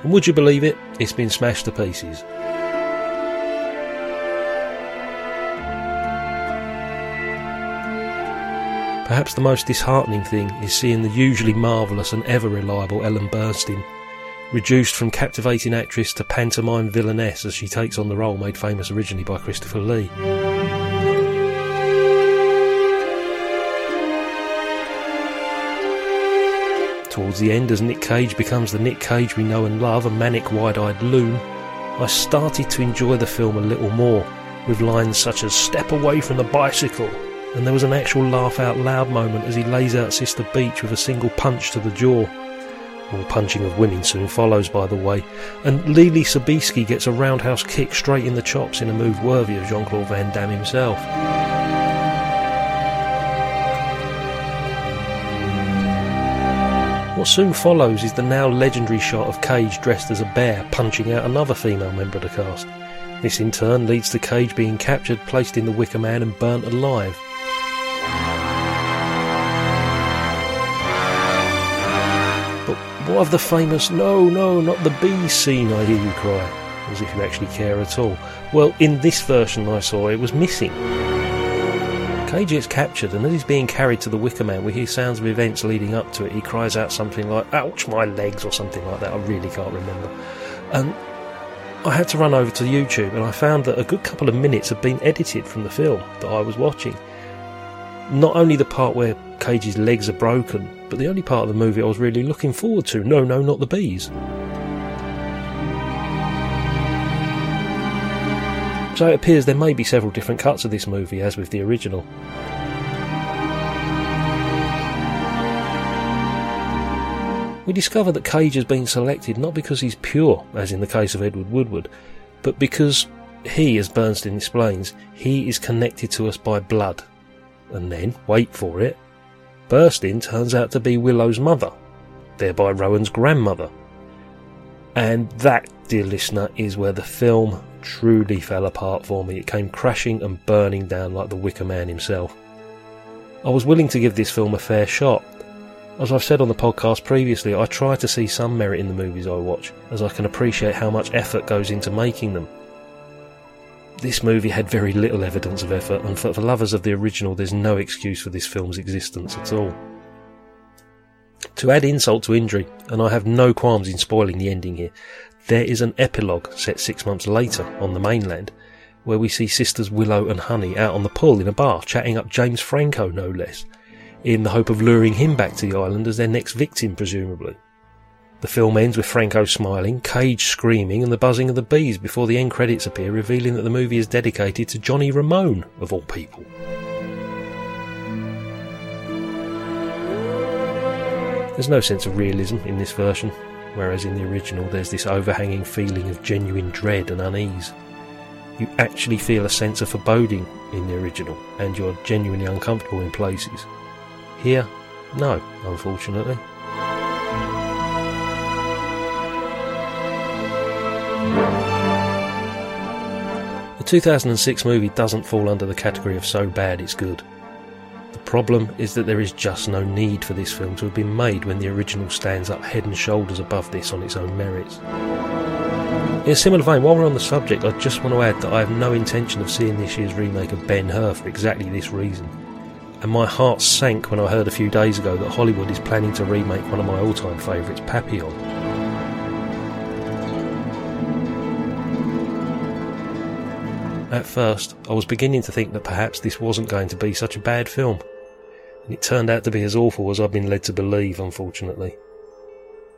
And would you believe it, it's been smashed to pieces. Perhaps the most disheartening thing is seeing the usually marvellous and ever reliable Ellen Burstyn reduced from captivating actress to pantomime villainess as she takes on the role made famous originally by Christopher Lee. Towards the end, as Nick Cage becomes the Nick Cage we know and love, a manic wide eyed loon, I started to enjoy the film a little more, with lines such as Step away from the bicycle, and there was an actual laugh out loud moment as he lays out Sister Beech with a single punch to the jaw. More punching of women soon follows, by the way, and Leelee Sobieski gets a roundhouse kick straight in the chops in a move worthy of Jean Claude Van Damme himself. What soon follows is the now legendary shot of Cage dressed as a bear punching out another female member of the cast. This in turn leads to Cage being captured, placed in the Wicker Man, and burnt alive. Of the famous no, no, not the bee scene, I hear you cry, as if you actually care at all? Well, in this version I saw, it was missing. Cage is captured, and as he's being carried to the Wicker Man, we hear sounds of events leading up to it. He cries out something like, Ouch, my legs, or something like that. I really can't remember. And I had to run over to YouTube, and I found that a good couple of minutes had been edited from the film that I was watching. Not only the part where Cage's legs are broken, but the only part of the movie I was really looking forward to. No, no, not the bees. So it appears there may be several different cuts of this movie, as with the original. We discover that Cage has been selected not because he's pure, as in the case of Edward Woodward, but because he, as Burstyn explains, he is connected to us by blood. And then, wait for it, Burstyn turns out to be Willow's mother, thereby Rowan's grandmother. And that, dear listener, is where the film truly fell apart for me. It came crashing and burning down like the Wicker Man himself. I was willing to give this film a fair shot. As I've said on the podcast previously, I try to see some merit in the movies I watch, as I can appreciate how much effort goes into making them. This movie had very little evidence of effort, and for, for lovers of the original, there's no excuse for this film's existence at all. To add insult to injury, and I have no qualms in spoiling the ending here, there is an epilogue set six months later on the mainland, where we see sisters Willow and Honey out on the pool in a bar chatting up James Franco, no less, in the hope of luring him back to the island as their next victim, presumably. The film ends with Franco smiling, Cage screaming, and the buzzing of the bees before the end credits appear, revealing that the movie is dedicated to Johnny Ramone, of all people. There's no sense of realism in this version, whereas in the original there's this overhanging feeling of genuine dread and unease. You actually feel a sense of foreboding in the original, and you're genuinely uncomfortable in places. Here, no, unfortunately. 2006 movie doesn't fall under the category of so bad it's good. The problem is that there is just no need for this film to have been made when the original stands up head and shoulders above this on its own merits. In a similar vein, while we're on the subject, I just want to add that I have no intention of seeing this year's remake of Ben Hur for exactly this reason. And my heart sank when I heard a few days ago that Hollywood is planning to remake one of my all time favourites, Papillon. At first, I was beginning to think that perhaps this wasn't going to be such a bad film. And it turned out to be as awful as I've been led to believe, unfortunately.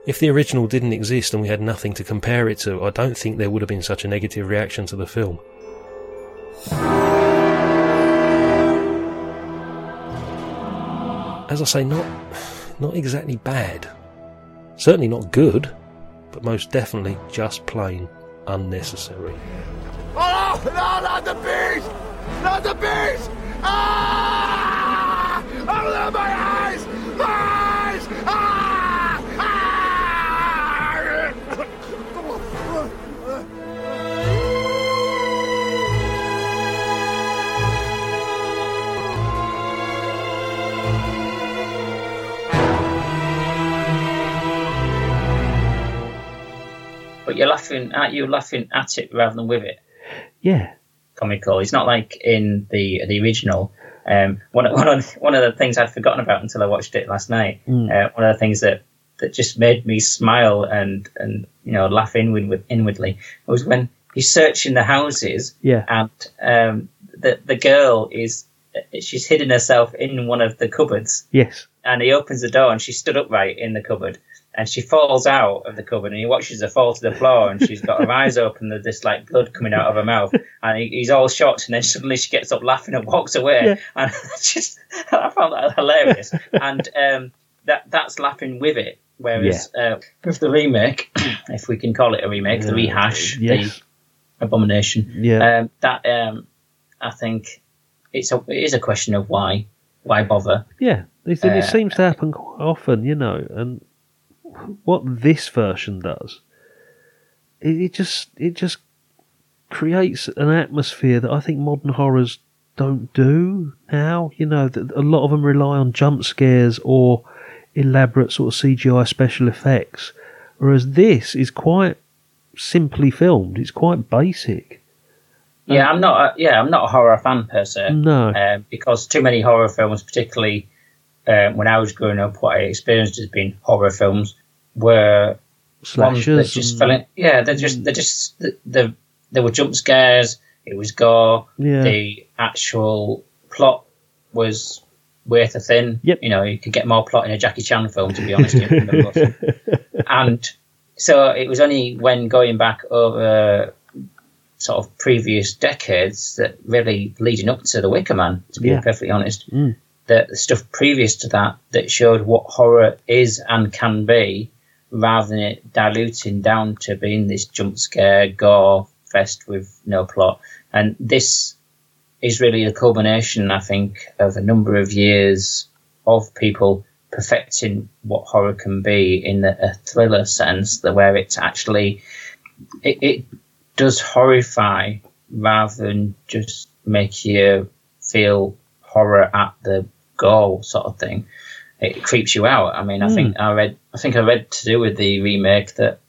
If the original didn't exist and we had nothing to compare it to, I don't think there would have been such a negative reaction to the film. as I say, not not exactly bad. Certainly not good, but most definitely just plain unnecessary. No, not the beast! Not the beast! Ah! Oh, my eyes! Eyes! Ah! But you're laughing, aren't you? Laughing at it rather than with it. Yeah. Comical. It's not like in the the original. Um, one of, one of one of the things I'd forgotten about until I watched it last night. Mm. Uh, one of the things that that just made me smile and and you know laugh inward inwardly was when he's searching the houses Yeah. and um, the the girl is she's hidden herself in one of the cupboards Yes. and he opens the door and she stood upright in the cupboard and she falls out of the cupboard and he watches her fall to the floor and she's got her eyes open there's this like blood coming out of her mouth and he, he's all shocked and then suddenly she gets up laughing and walks away Yeah. and just I found that hilarious and um, that that's laughing with it whereas uh, with the remake if we can call it a remake the rehash Yes. the abomination Yeah. um, that um, I think it's a, it is a question of why why bother Yeah, it, it Uh, seems to happen quite often, you know. And what this version does, it, it just it just creates an atmosphere that I think modern horrors don't do now. You know, that a lot of them rely on jump scares or elaborate sort of CGI special effects, whereas this is quite simply filmed. It's quite basic. Yeah, I'm not. A, yeah, I'm not a horror fan per se. No. um, because too many horror films, particularly um, when I was growing up, what I experienced has been horror films were ones that Slashers just fell in. Yeah, they're just they're just the, the there were jump scares. It was gore. Yeah. The actual plot was worth a thin. Yep. You know, you could get more plot in a Jackie Chan film, to be honest. and so it was only when going back over sort of previous decades that really leading up to the Wicker Man, to be Yeah. perfectly honest, Mm. that the stuff previous to that that showed what horror is and can be, rather than it diluting down to being this jump scare gore fest with no plot. And this is really a culmination, I think, of a number of years of people perfecting what horror can be in a, a thriller sense, that where it's actually it, it does horrify rather than just make you feel horror at the goal sort of thing. It creeps you out. I mean, I think I read, I think I read to do with the remake that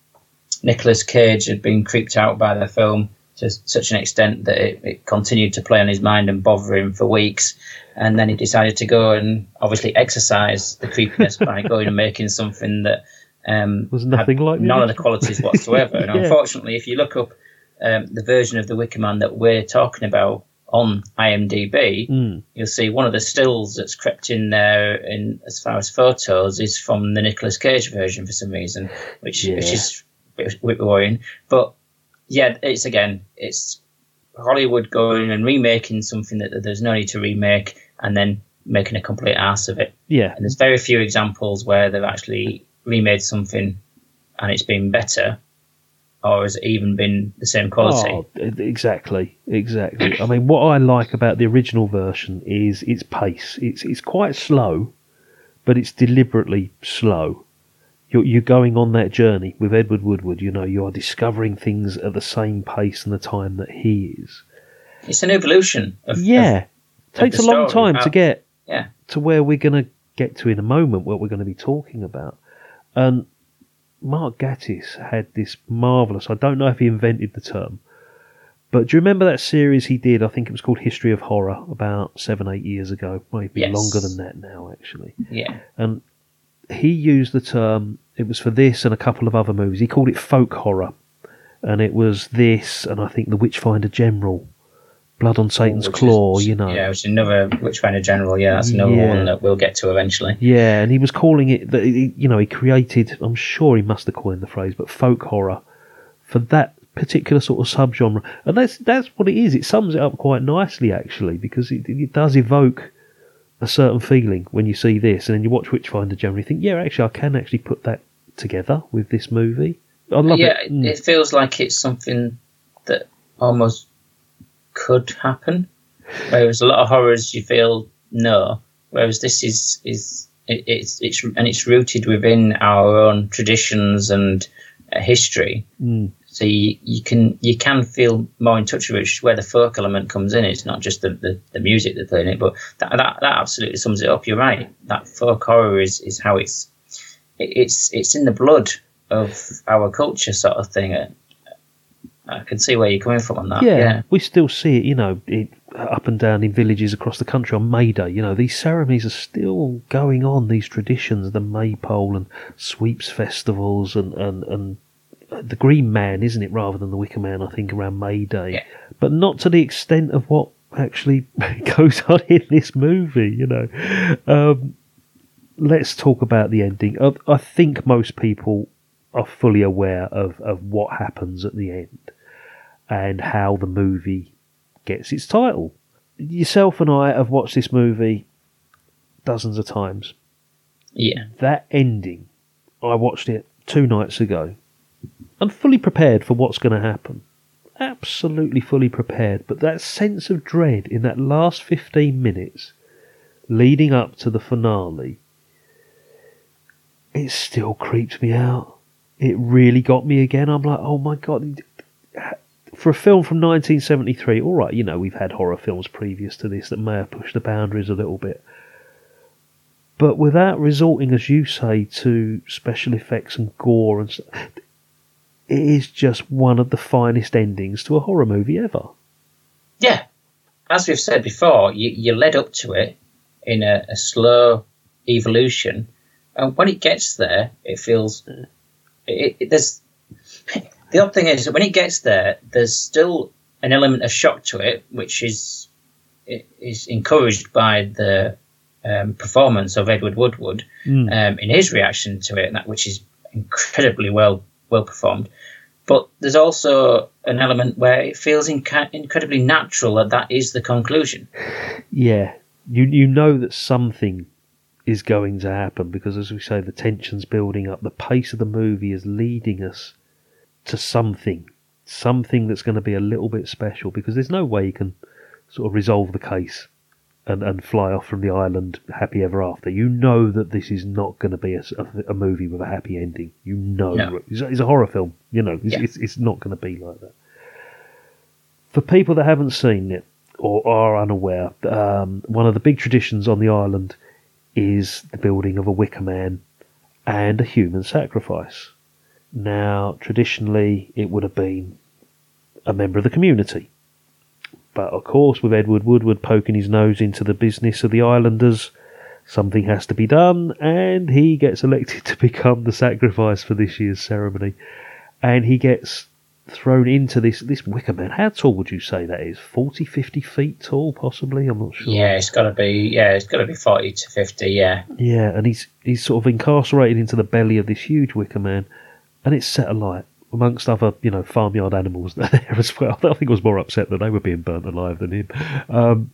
Nicolas Cage had been creeped out by the film to such an extent that it, it continued to play on his mind and bother him for weeks. And then he decided to go and obviously exercise the creepiness by going and making something that um, Was nothing like none of the qualities whatsoever. And Yeah. unfortunately, if you look up um, the version of the Wicker Man that we're talking about on IMDb, Mm. you'll see one of the stills that's crept in there in as far as photos is from the Nicolas Cage version for some reason, which which is a bit, worrying. But yeah, it's again, it's Hollywood going and remaking something that there's no need to remake, and then making a complete ass of it. Yeah. And there's very few examples where they've actually remade something and it's been better, or has it even been the same quality. Oh, exactly, exactly. I mean, what I like about the original version is its pace. It's it's quite slow, but it's deliberately slow. You're you're going on that journey with Edward Woodward. You know, you are discovering things at the same pace and the time that he is. It's an evolution of Yeah, of- takes the a long time How- to get Yeah. to where we're going to get to in a moment, what we're going to be talking about. And Mark Gatiss had this marvellous, I don't know if he invented the term, but do you remember that series he did? I think it was called History of Horror about seven, eight years ago. Maybe Yes. longer than that now, actually. Yeah. And he used the term, it was for this and a couple of other movies. He called it folk horror. And it was this, and I think The Witchfinder General, Blood on Satan's Which is- Claw, you know. Yeah, which is another Witchfinder General. Yeah, that's another Yeah. one that we'll get to eventually. Yeah, and he was calling it that. You know, he created. I'm sure he must have coined the phrase, but folk horror for that particular sort of subgenre, and that's that's what it is. It sums it up quite nicely, actually, because it, it does evoke a certain feeling when you see this, and then you watch Witchfinder General, you think, yeah, actually, I can actually put that together with this movie. I love yeah, it. Mm. it feels like it's something that almost could happen. Whereas a lot of horrors, you feel no. Whereas this is is it, it's it's and it's rooted within our own traditions and uh, history. Mm. So you, you can you can feel more in touch with it, which is where the folk element comes in. It's not just the, the, the music they're playing it, but that, that that absolutely sums it up. You're right. That folk horror is, is how it's it, it's it's in the blood of our culture, sort of thing. Uh, I can see where you're coming from on that. yeah, Yeah, we still see it, you know, it, up and down in villages across the country on May Day. You know, these ceremonies are still going on. These traditions, the maypole and sweeps festivals, and and and the Green Man, isn't it, rather than the Wicker Man? I think around May Day, but not to the extent of what actually goes on in this movie. You know, um, let's talk about the ending. I, I think most people are fully aware of, of what happens at the end and how the movie gets its title. Yourself and I have watched this movie dozens of times. yeah, That ending, I watched it two nights ago. I'm fully prepared for what's going to happen. Absolutely fully prepared. But that sense of dread in that last 15 minutes leading up to the finale, it still creeps me out. It really got me again. I'm like, oh my god. For a film from 1973, all right, you know, we've had horror films previous to this that may have pushed the boundaries a little bit. But without resorting, as you say, to special effects and gore and stuff, it is just one of the finest endings to a horror movie ever. yeah. As we've said before, you, you led up to it in a, a slow evolution, and when it gets there, it feels it, it, there's the odd thing is that when it gets there, there's still an element of shock to it, which is is encouraged by the um, performance of Edward Woodward Mm. um, in his reaction to it, that which is incredibly well well performed. But there's also an element where it feels inca- incredibly natural that that is the conclusion. Yeah, you you know that something is going to happen because, as we say, the tension's building up. The pace of the movie is leading us to something, something that's going to be a little bit special. Because there's no way you can sort of resolve the case and, and fly off from the island happy ever after. You know that this is not going to be a movie with a happy ending. You know, No. it's, a- it's a horror film. You know, it's, Yeah. it's, it's not going to be like that. For people that haven't seen it or are unaware, um, one of the big traditions on the island is the building of a wicker man and a human sacrifice. Now, traditionally, it would have been a member of the community. But of course, with Edward Woodward poking his nose into the business of the islanders, something has to be done, and he gets elected to become the sacrifice for this year's ceremony. And he gets thrown into this this wicker man. How tall would you say that is? 40, 50 feet tall, possibly? I'm not sure. Yeah, it's got to be. Yeah, it's got to be forty to fifty. Yeah, Yeah, and he's he's sort of incarcerated into the belly of this huge wicker man, and it's set alight amongst other you know farmyard animals there as well. I think I was more upset that they were being burnt alive than him. Um,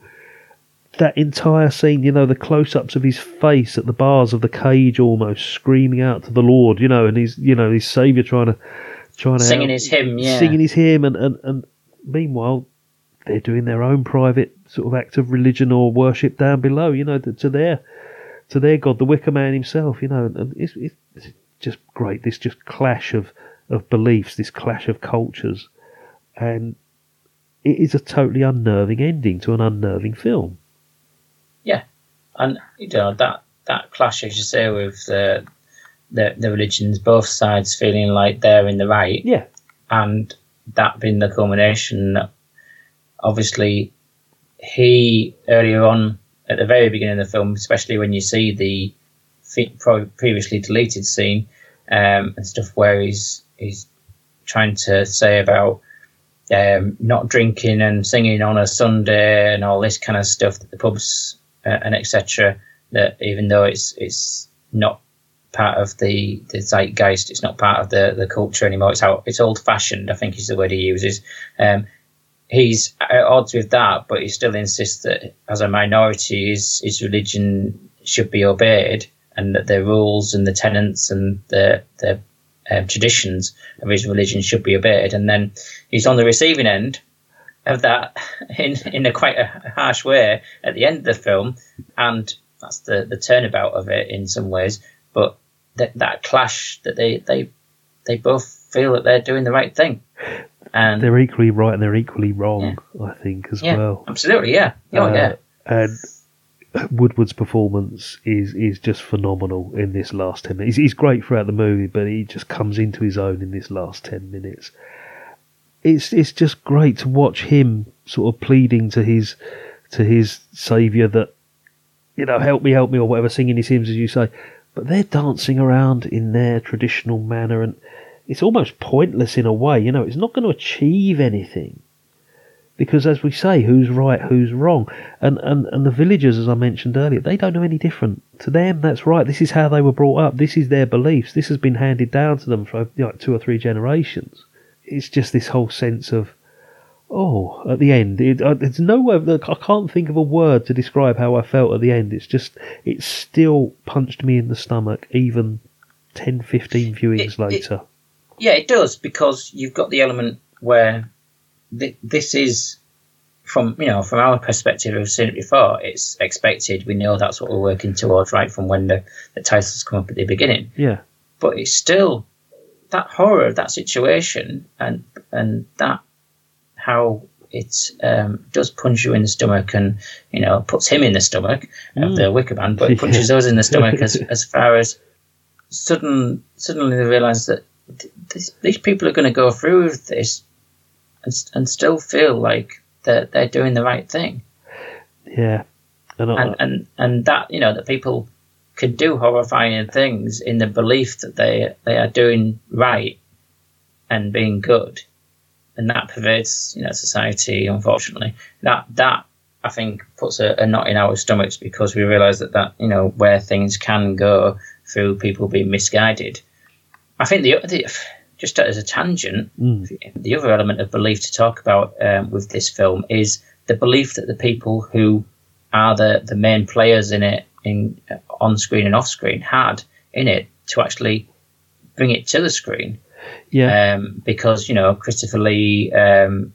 that entire scene, you know, the close-ups of his face at the bars of the cage, almost screaming out to the Lord, you know, and he's you know his savior trying to trying to Singing his hymn, yeah. singing his hymn, and, and and meanwhile they're doing their own private sort of act of religion or worship down below, you know, to their to their god, the Wicker Man himself, you know, and it's, it's great. This just clash of of beliefs, this clash of cultures, and it is a totally unnerving ending to an unnerving film. yeah, and you know that that clash, as you say, with the the, the religions, both sides feeling like they're in the right. Yeah, and that being the culmination. Obviously, he earlier on at the very beginning of the film, especially when you see the previously deleted scene um, and stuff where he's he's trying to say about um, not drinking and singing on a Sunday and all this kind of stuff that the pubs uh, and etc. That even though it's it's not part of the, the zeitgeist, it's not part of the, the culture anymore. It's how it's old fashioned. I think is the word he uses. Um, he's at odds with that, but he still insists that as a minority, his, his religion should be obeyed and that the rules and the tenets and the, the um, traditions of his religion should be obeyed. And then he's on the receiving end of that in, in a quite a harsh way at the end of the film. And that's the, the turnabout of it in some ways. But that, that clash that they, they, they both feel that they're doing the right thing. And they're equally right and they're equally wrong, I think, as yeah, well. absolutely, yeah. Oh, Uh, yeah. And Woodward's performance is is just phenomenal in this last ten minutes. He's, he's great throughout the movie, but he just comes into his own in this last ten minutes. It's it's just great to watch him sort of pleading to his to his saviour that you know help me, help me, or whatever, singing his hymns as you say. But they're dancing around in their traditional manner, and it's almost pointless in a way. You know, it's not going to achieve anything because as we say, who's right, who's wrong, and, and and the villagers, as I mentioned earlier, they don't know any different. To them, that's right. This is how they were brought up. This is their beliefs. This has been handed down to them for know, two or three generations. It's just this whole sense of, oh, at the end, it, uh, there's no. I can't think of a word to describe how I felt at the end. It's just, it still punched me in the stomach, even 10, 15 viewings later. Yeah, it does because you've got the element where th- this is from you know from our perspective. We've seen it before. It's expected. We know that's what we're working towards right from when the, the titles come up at the beginning. yeah. But it's still that horror of that situation and and that how it um, does punch you in the stomach and you know puts him in the stomach of Mm. the Wicker Man, but it punches us in the stomach as as far as sudden suddenly they realise that th- these, these people are going to go through with this and, and still feel like they're, they're doing the right thing. Yeah. And, I- and, and that you know that people can do horrifying things in the belief that they they are doing right and being good. And that pervades you know society unfortunately. That that I think puts a, a knot in our stomachs because we realize that that you know where things can go through people being misguided. I think the, the just as a tangent Mm. the other element of belief to talk about um, with this film is the belief that the people who are the, the main players in it, in on screen and off screen, had in it to actually bring it to the screen. Yeah. Um, because you know Christopher Lee, um,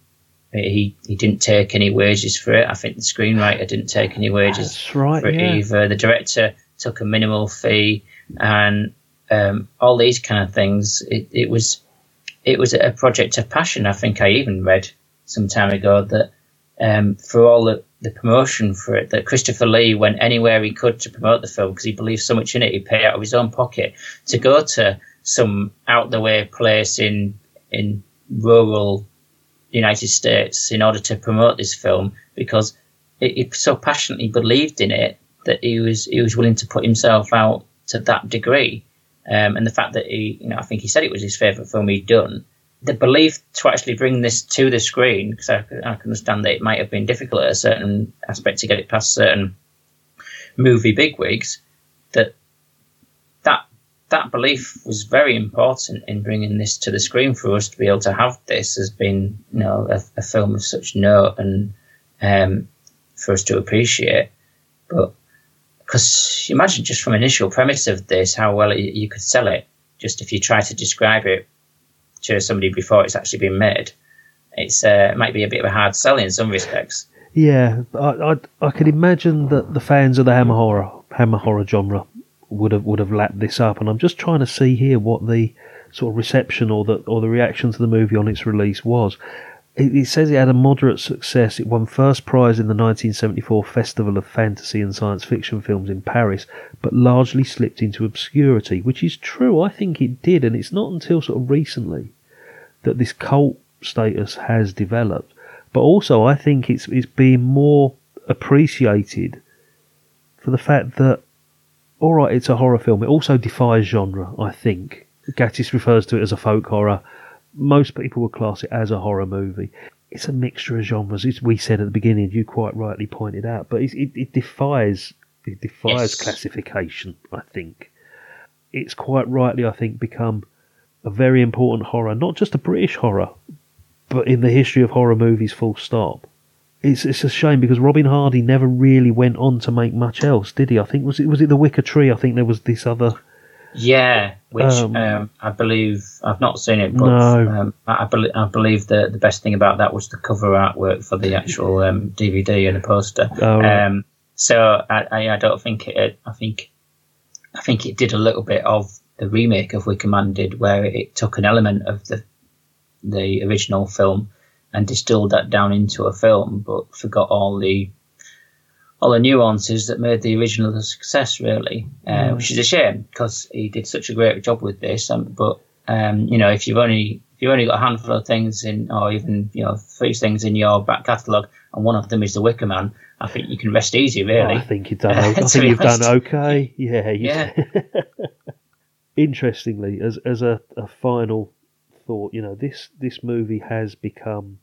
he he didn't take any wages for it. I think the screenwriter didn't take any wages That's right, for it yeah. either. The director took a minimal fee, and um, all these kind of things. It, it was it was a project of passion. I think I even read some time ago that um, for all the, the promotion for it, that Christopher Lee went anywhere he could to promote the film because he believed so much in it. He paid out of his own pocket to go to some out the way place in in rural United States in order to promote this film because he, he so passionately believed in it that he was he was willing to put himself out to that degree. Um, and the fact that he, you know, I think he said it was his favourite film he'd done. The belief to actually bring this to the screen, because I, I can understand that it might have been difficult at a certain aspect to get it past certain movie bigwigs, that that that belief was very important in bringing this to the screen for us to be able to have this as being, you know, a, a film of such note and um, for us to appreciate. But because imagine just from initial premise of this, how well you, could sell it. Just if you try to describe it to somebody before it's actually been made, it's uh, it might be a bit of a hard sell in some respects. Yeah, I, I I could imagine that the fans of the hammer horror hammer horror genre would have would have lapped this up, and I'm just trying to see here what the sort of reception or the or the reaction to the movie on its release was. It, says it had a moderate success. It won first prize in the 1974 Festival of Fantasy and Science Fiction Films in Paris, but largely slipped into obscurity, which is true. I think it did, and it's not until sort of recently that this cult status has developed. But also, I think it's it's being more appreciated for the fact that, all right, it's a horror film. It also defies genre. I think Gatiss refers to it as a folk horror. Most people would class it as a horror movie. It's a mixture of genres, as we said at the beginning. You quite rightly pointed out, but it, it, it defies it defies Yes. classification. I think it's quite rightly, I think, become a very important horror, not just a British horror, but in the history of horror movies, full stop. It's it's a shame because Robin Hardy never really went on to make much else, did he? I think was it was it the Wicker Tree? I think there was this other. Yeah, which Um, um, I believe I've not seen it, but No. um, I, I, believe, I believe the the best thing about that was the cover artwork for the actual um, DVD and the poster. Oh, um, so I, I, don't think it. I think I think it did a little bit of the remake of Wicker Man did, where it took an element of the the original film and distilled that down into a film, but forgot all the all the nuances that made the original a success, really, uh, Mm. which is a shame because he did such a great job with this. Um, but um, you know, if you've only if you've only got a handful of things in, or even you know three things in your back catalogue, and one of them is the Wicker Man, I think you can rest easy, really. I think you've done. I think you've done okay. Yeah. Yeah. Interestingly, as as a, a final thought, you know, this this movie has become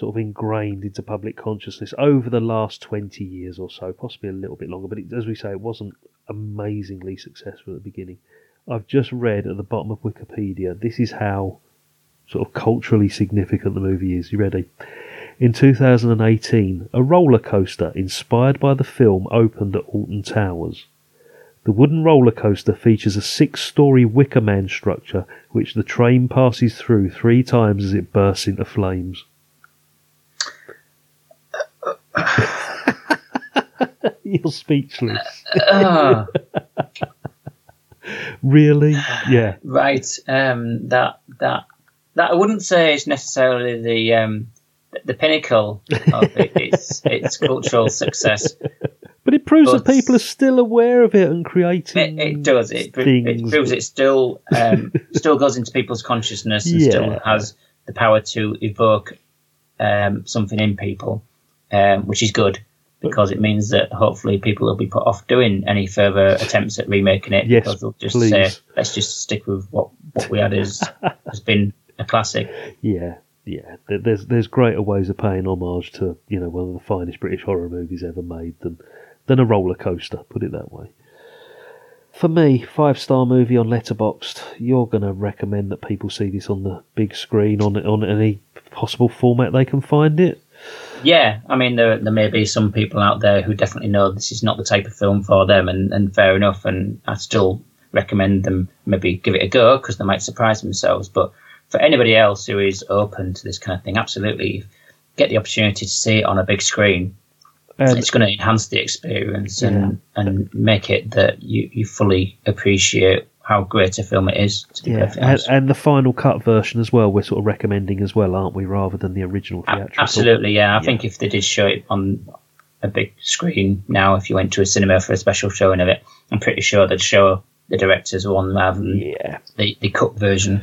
sort of ingrained into public consciousness over the last twenty years or so, possibly a little bit longer. But it, as we say, it wasn't amazingly successful at the beginning. I've just read at the bottom of Wikipedia. This is how sort of culturally significant the movie is. You ready? In 2018, a roller coaster inspired by the film opened at Alton Towers. The wooden roller coaster features a six story Wicker Man structure which the train passes through three times as it bursts into flames. You're speechless. Ah. really? Yeah. Right. Um, that that that I wouldn't say is necessarily the um, the pinnacle of it, its its cultural success. But it proves that people are still aware of it and creating. It, it does. It, it proves it still um, still goes into people's consciousness and still has the power to evoke um, something in people, um, which is good because it means that hopefully people will be put off doing any further attempts at remaking it Yes, because they'll just please. say let's just stick with what what we had as has been a classic. Yeah, yeah. There's there's greater ways of paying homage to you know one of the finest British horror movies ever made than than a roller coaster. Put it that way. For me, five star movie on Letterboxd. You're going to recommend that people see this on the big screen on on any possible format they can find it. Yeah, I mean, there, there may be some people out there who definitely know this is not the type of film for them, and, and fair enough. And I still recommend them maybe give it a go because they might surprise themselves. But for anybody else who is open to this kind of thing, absolutely get the opportunity to see it on a big screen. And- it's going to enhance the experience and, and make it that you, you fully appreciate how great a film it is. To be Yeah, and, and the final cut version as well. We're sort of recommending as well, aren't we? Rather than the original theatrical. Absolutely, yeah. I think if they did show it on a big screen now, if you went to a cinema for a special showing of it, I'm pretty sure they'd show the director's one rather than yeah. the, the cut version.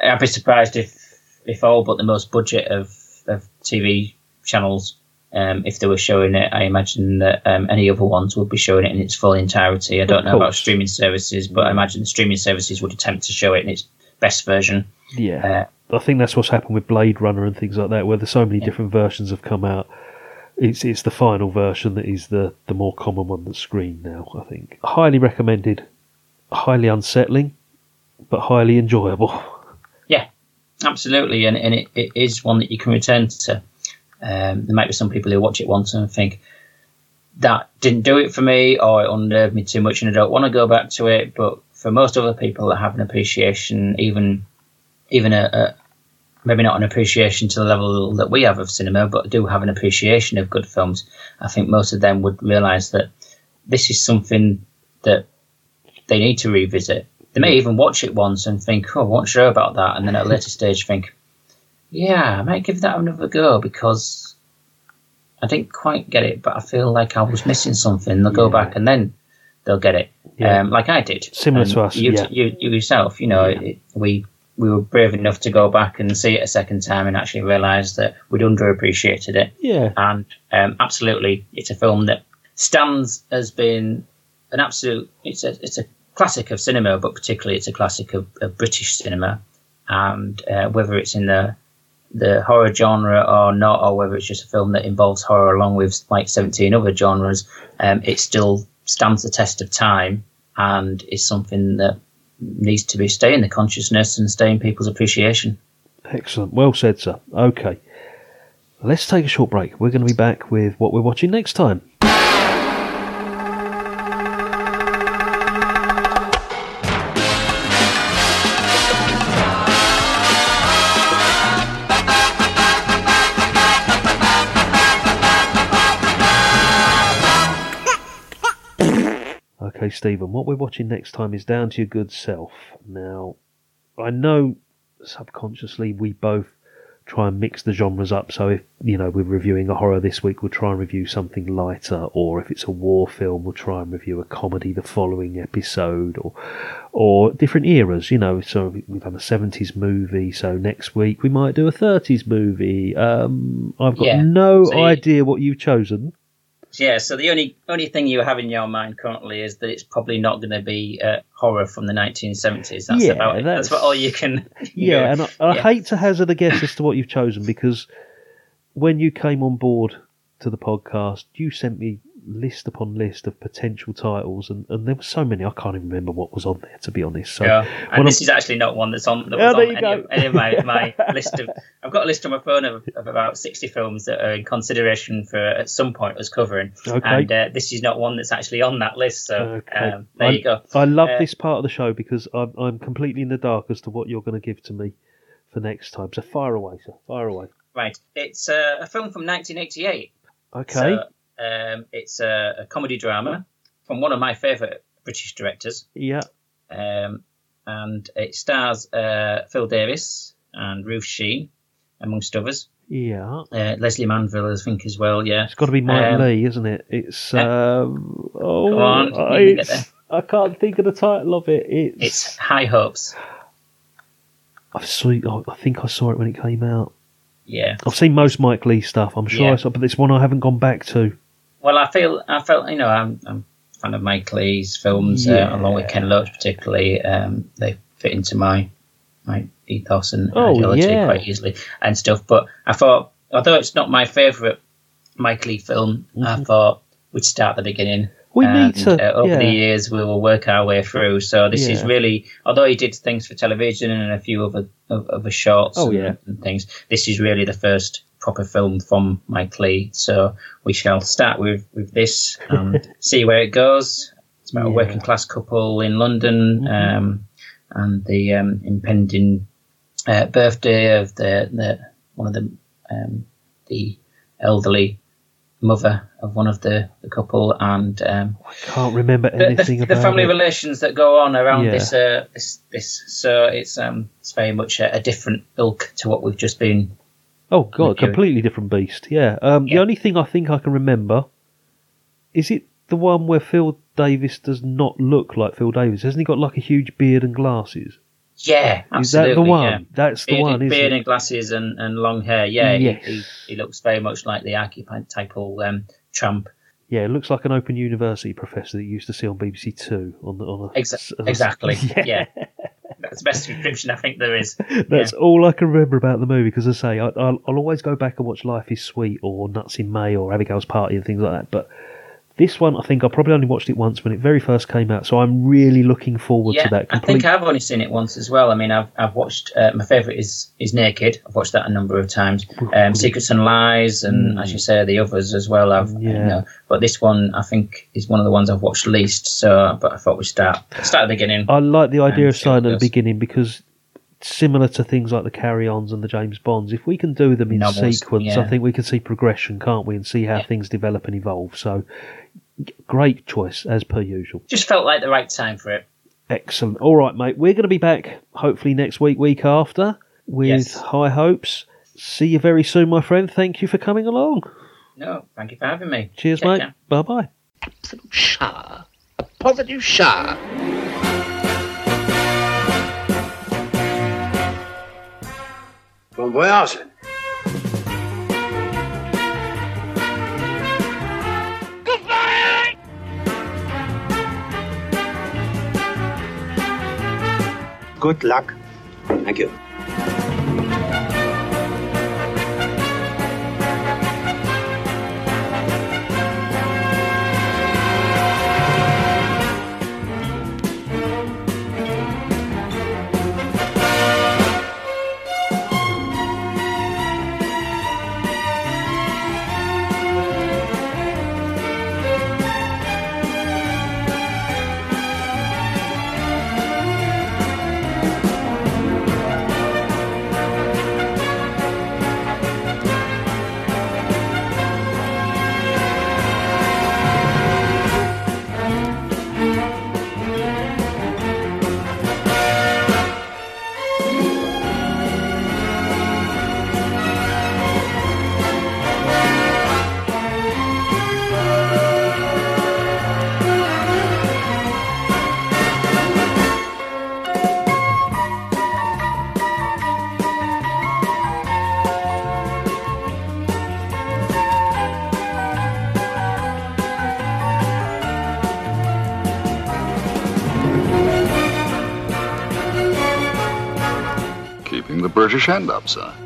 I'd be surprised if, if all but the most budget of, of TV channels, um, if they were showing it, I imagine that um, any other ones would be showing it in its full entirety. I don't know about streaming services, but I imagine the streaming services would attempt to show it in its best version. Yeah, I think that's what's happened with Blade Runner and things like that, where there's so many different versions have come out. It's it's the final version that is the the more common one that's screened now. I think highly recommended, highly unsettling, but highly enjoyable. Yeah, absolutely, and and it, it is one that you can return to. Um, there might be some people who watch it once and think that didn't do it for me, or it unnerved me too much, and I don't want to go back to it. But for most other people that have an appreciation, even even a, a maybe not an appreciation to the level that we have of cinema, but do have an appreciation of good films, I think most of them would realise that this is something that they need to revisit. They may even watch it once and think, "Oh, I wasn't sure about that," and then at a later stage think, "Yeah, I might give that another go because I didn't quite get it, but I feel like I was missing something." They'll go back and then they'll get it, Yeah. um, like I did. Similar And to us, You, yeah. you, you yourself, you know, it, we we were brave enough to go back and see it a second time and actually realise that we'd underappreciated it. Yeah. And um, absolutely, it's a film that stands as being an absolute. It's a it's a classic of cinema, but particularly it's a classic of, of British cinema. And uh, whether it's in the the horror genre or not, or whether it's just a film that involves horror along with like 17 other genres, um, it still stands the test of time and is something that needs to be stay in the consciousness and stay in people's appreciation. Excellent. Well said, sir. Okay. Let's take a short break. We're going to be back with what we're watching next time. Stephen, what we're watching next time is Down to Your Good Self. Now, I know subconsciously we both try and mix the genres up. So if you know we're reviewing a horror this week, we'll try and review something lighter, or if it's a war film, we'll try and review a comedy the following episode, or or different eras. You know, so we've done a seventies movie, so next week we might do a thirties movie. Um, I've got Yeah. no So idea what you've chosen. Yeah, so the only only thing you have in your mind currently is that it's probably not going to be uh, horror from the 1970s. That's Yeah, about it. that's- That's about all you can. Yeah, go. and I, I Yeah. hate to hazard a guess as to what you've chosen because when you came on board to the podcast, you sent me list upon list of potential titles, and, and there were so many I can't even remember what was on there. To be honest, so Yeah, and this I'm- is actually not one that's on. That Oh, was there on any, of, any of my, my list of. I've got a list on my phone of, of about sixty films that are in consideration for at some point us covering. Okay. And uh, this is not one that's actually on that list. So Okay. um, there I, you go. I love Uh, this part of the show because I'm, I'm completely in the dark as to what you're going to give to me for next time. So fire away, sir. Fire away. Right, it's uh, a film from 1988. Okay. So, um, it's a, a comedy drama from one of my favourite British directors. Yeah. Um, and it stars uh, Phil Davis and Ruth Sheen, amongst others. Yeah. Uh, Lesley Manville, I think, as well. Yeah, It's got to be Mike Um, Leigh, isn't it? It's um, oh, Come on, you I, I can't think of the title of it. It's, It's High Hopes. I saw. I think I saw it when it came out. Yeah. I've seen most Mike Leigh stuff. I'm sure Yeah. I saw, but it's one I haven't gone back to. Well, I feel I felt you know I'm I'm a fan of Mike Leigh's films, Yeah. uh, along with Ken Loach particularly. Um, they fit into my my ethos and Oh, ideology yeah. quite easily and stuff. But I thought, although it's not my favourite Mike Leigh film, I thought we'd start at the beginning. Mm-hmm. We and, need to- uh, over yeah. the years we will work our way through. So this is really, although he did things for television and a few other of- other shorts Oh, and, yeah. and things, this is really the first proper film from Mike Leigh. So we shall start with with this and see where it goes. It's about a Yeah. working class couple in London Mhm. um, and the um, impending uh, birthday of the, the one of the um, the elderly mother of one of the, the couple and um, I Can't remember the, anything the, about the family it. relations that go on around Yeah. this, uh, this this so it's um it's very much a, a different ilk to what we've just been Oh god, completely different beast. Yeah. Um, The only thing I think I can remember is it the one where Phil Davis does not look like Phil Davis. Hasn't he got like a huge beard and glasses? yeah Is that the one? yeah. That's the beard, one, isn't beard it? and glasses and, and long hair yeah he- Yes. he, he, looks very much like the archetypal um, tramp Yeah, it looks like an Open University professor that you used to see on BBC Two on the on a, Exa- on a- exactly Yeah. yeah. That's the best description I think there is That's all I can remember about the movie because I say I, I'll, I'll always go back and watch Life Is Sweet or Nuts in May or Abigail's Party and things like that. But this one, I think I probably only watched it once when it very first came out, so I'm really looking forward yeah, to that. I think I've only seen it once as well. I mean, I've I've watched uh, my favourite is is Naked. I've watched that a number of times. Um, Secrets and Lies, and Mm. as you say, the others as well. I've you Yeah. know, but this one I think is one of the ones I've watched least. So, but I thought we'd start start at the beginning. I like the idea of see how it starting at the beginning because similar to things like the carry-ons and the James Bonds, if we can do them in Novels, sequence, yeah. I think we can see progression, can't we, and see how things develop and evolve. So, great choice as per usual. Just felt like the right time for it. Excellent. All right, mate. We're going to be back hopefully next week, week after, with Yes. high hopes. See you very soon, my friend. Thank you for coming along. No, thank you for having me. Cheers, Take mate. care. Bye bye. Char. A positive char. Bon voyage. Good luck. Thank you. End up, sir.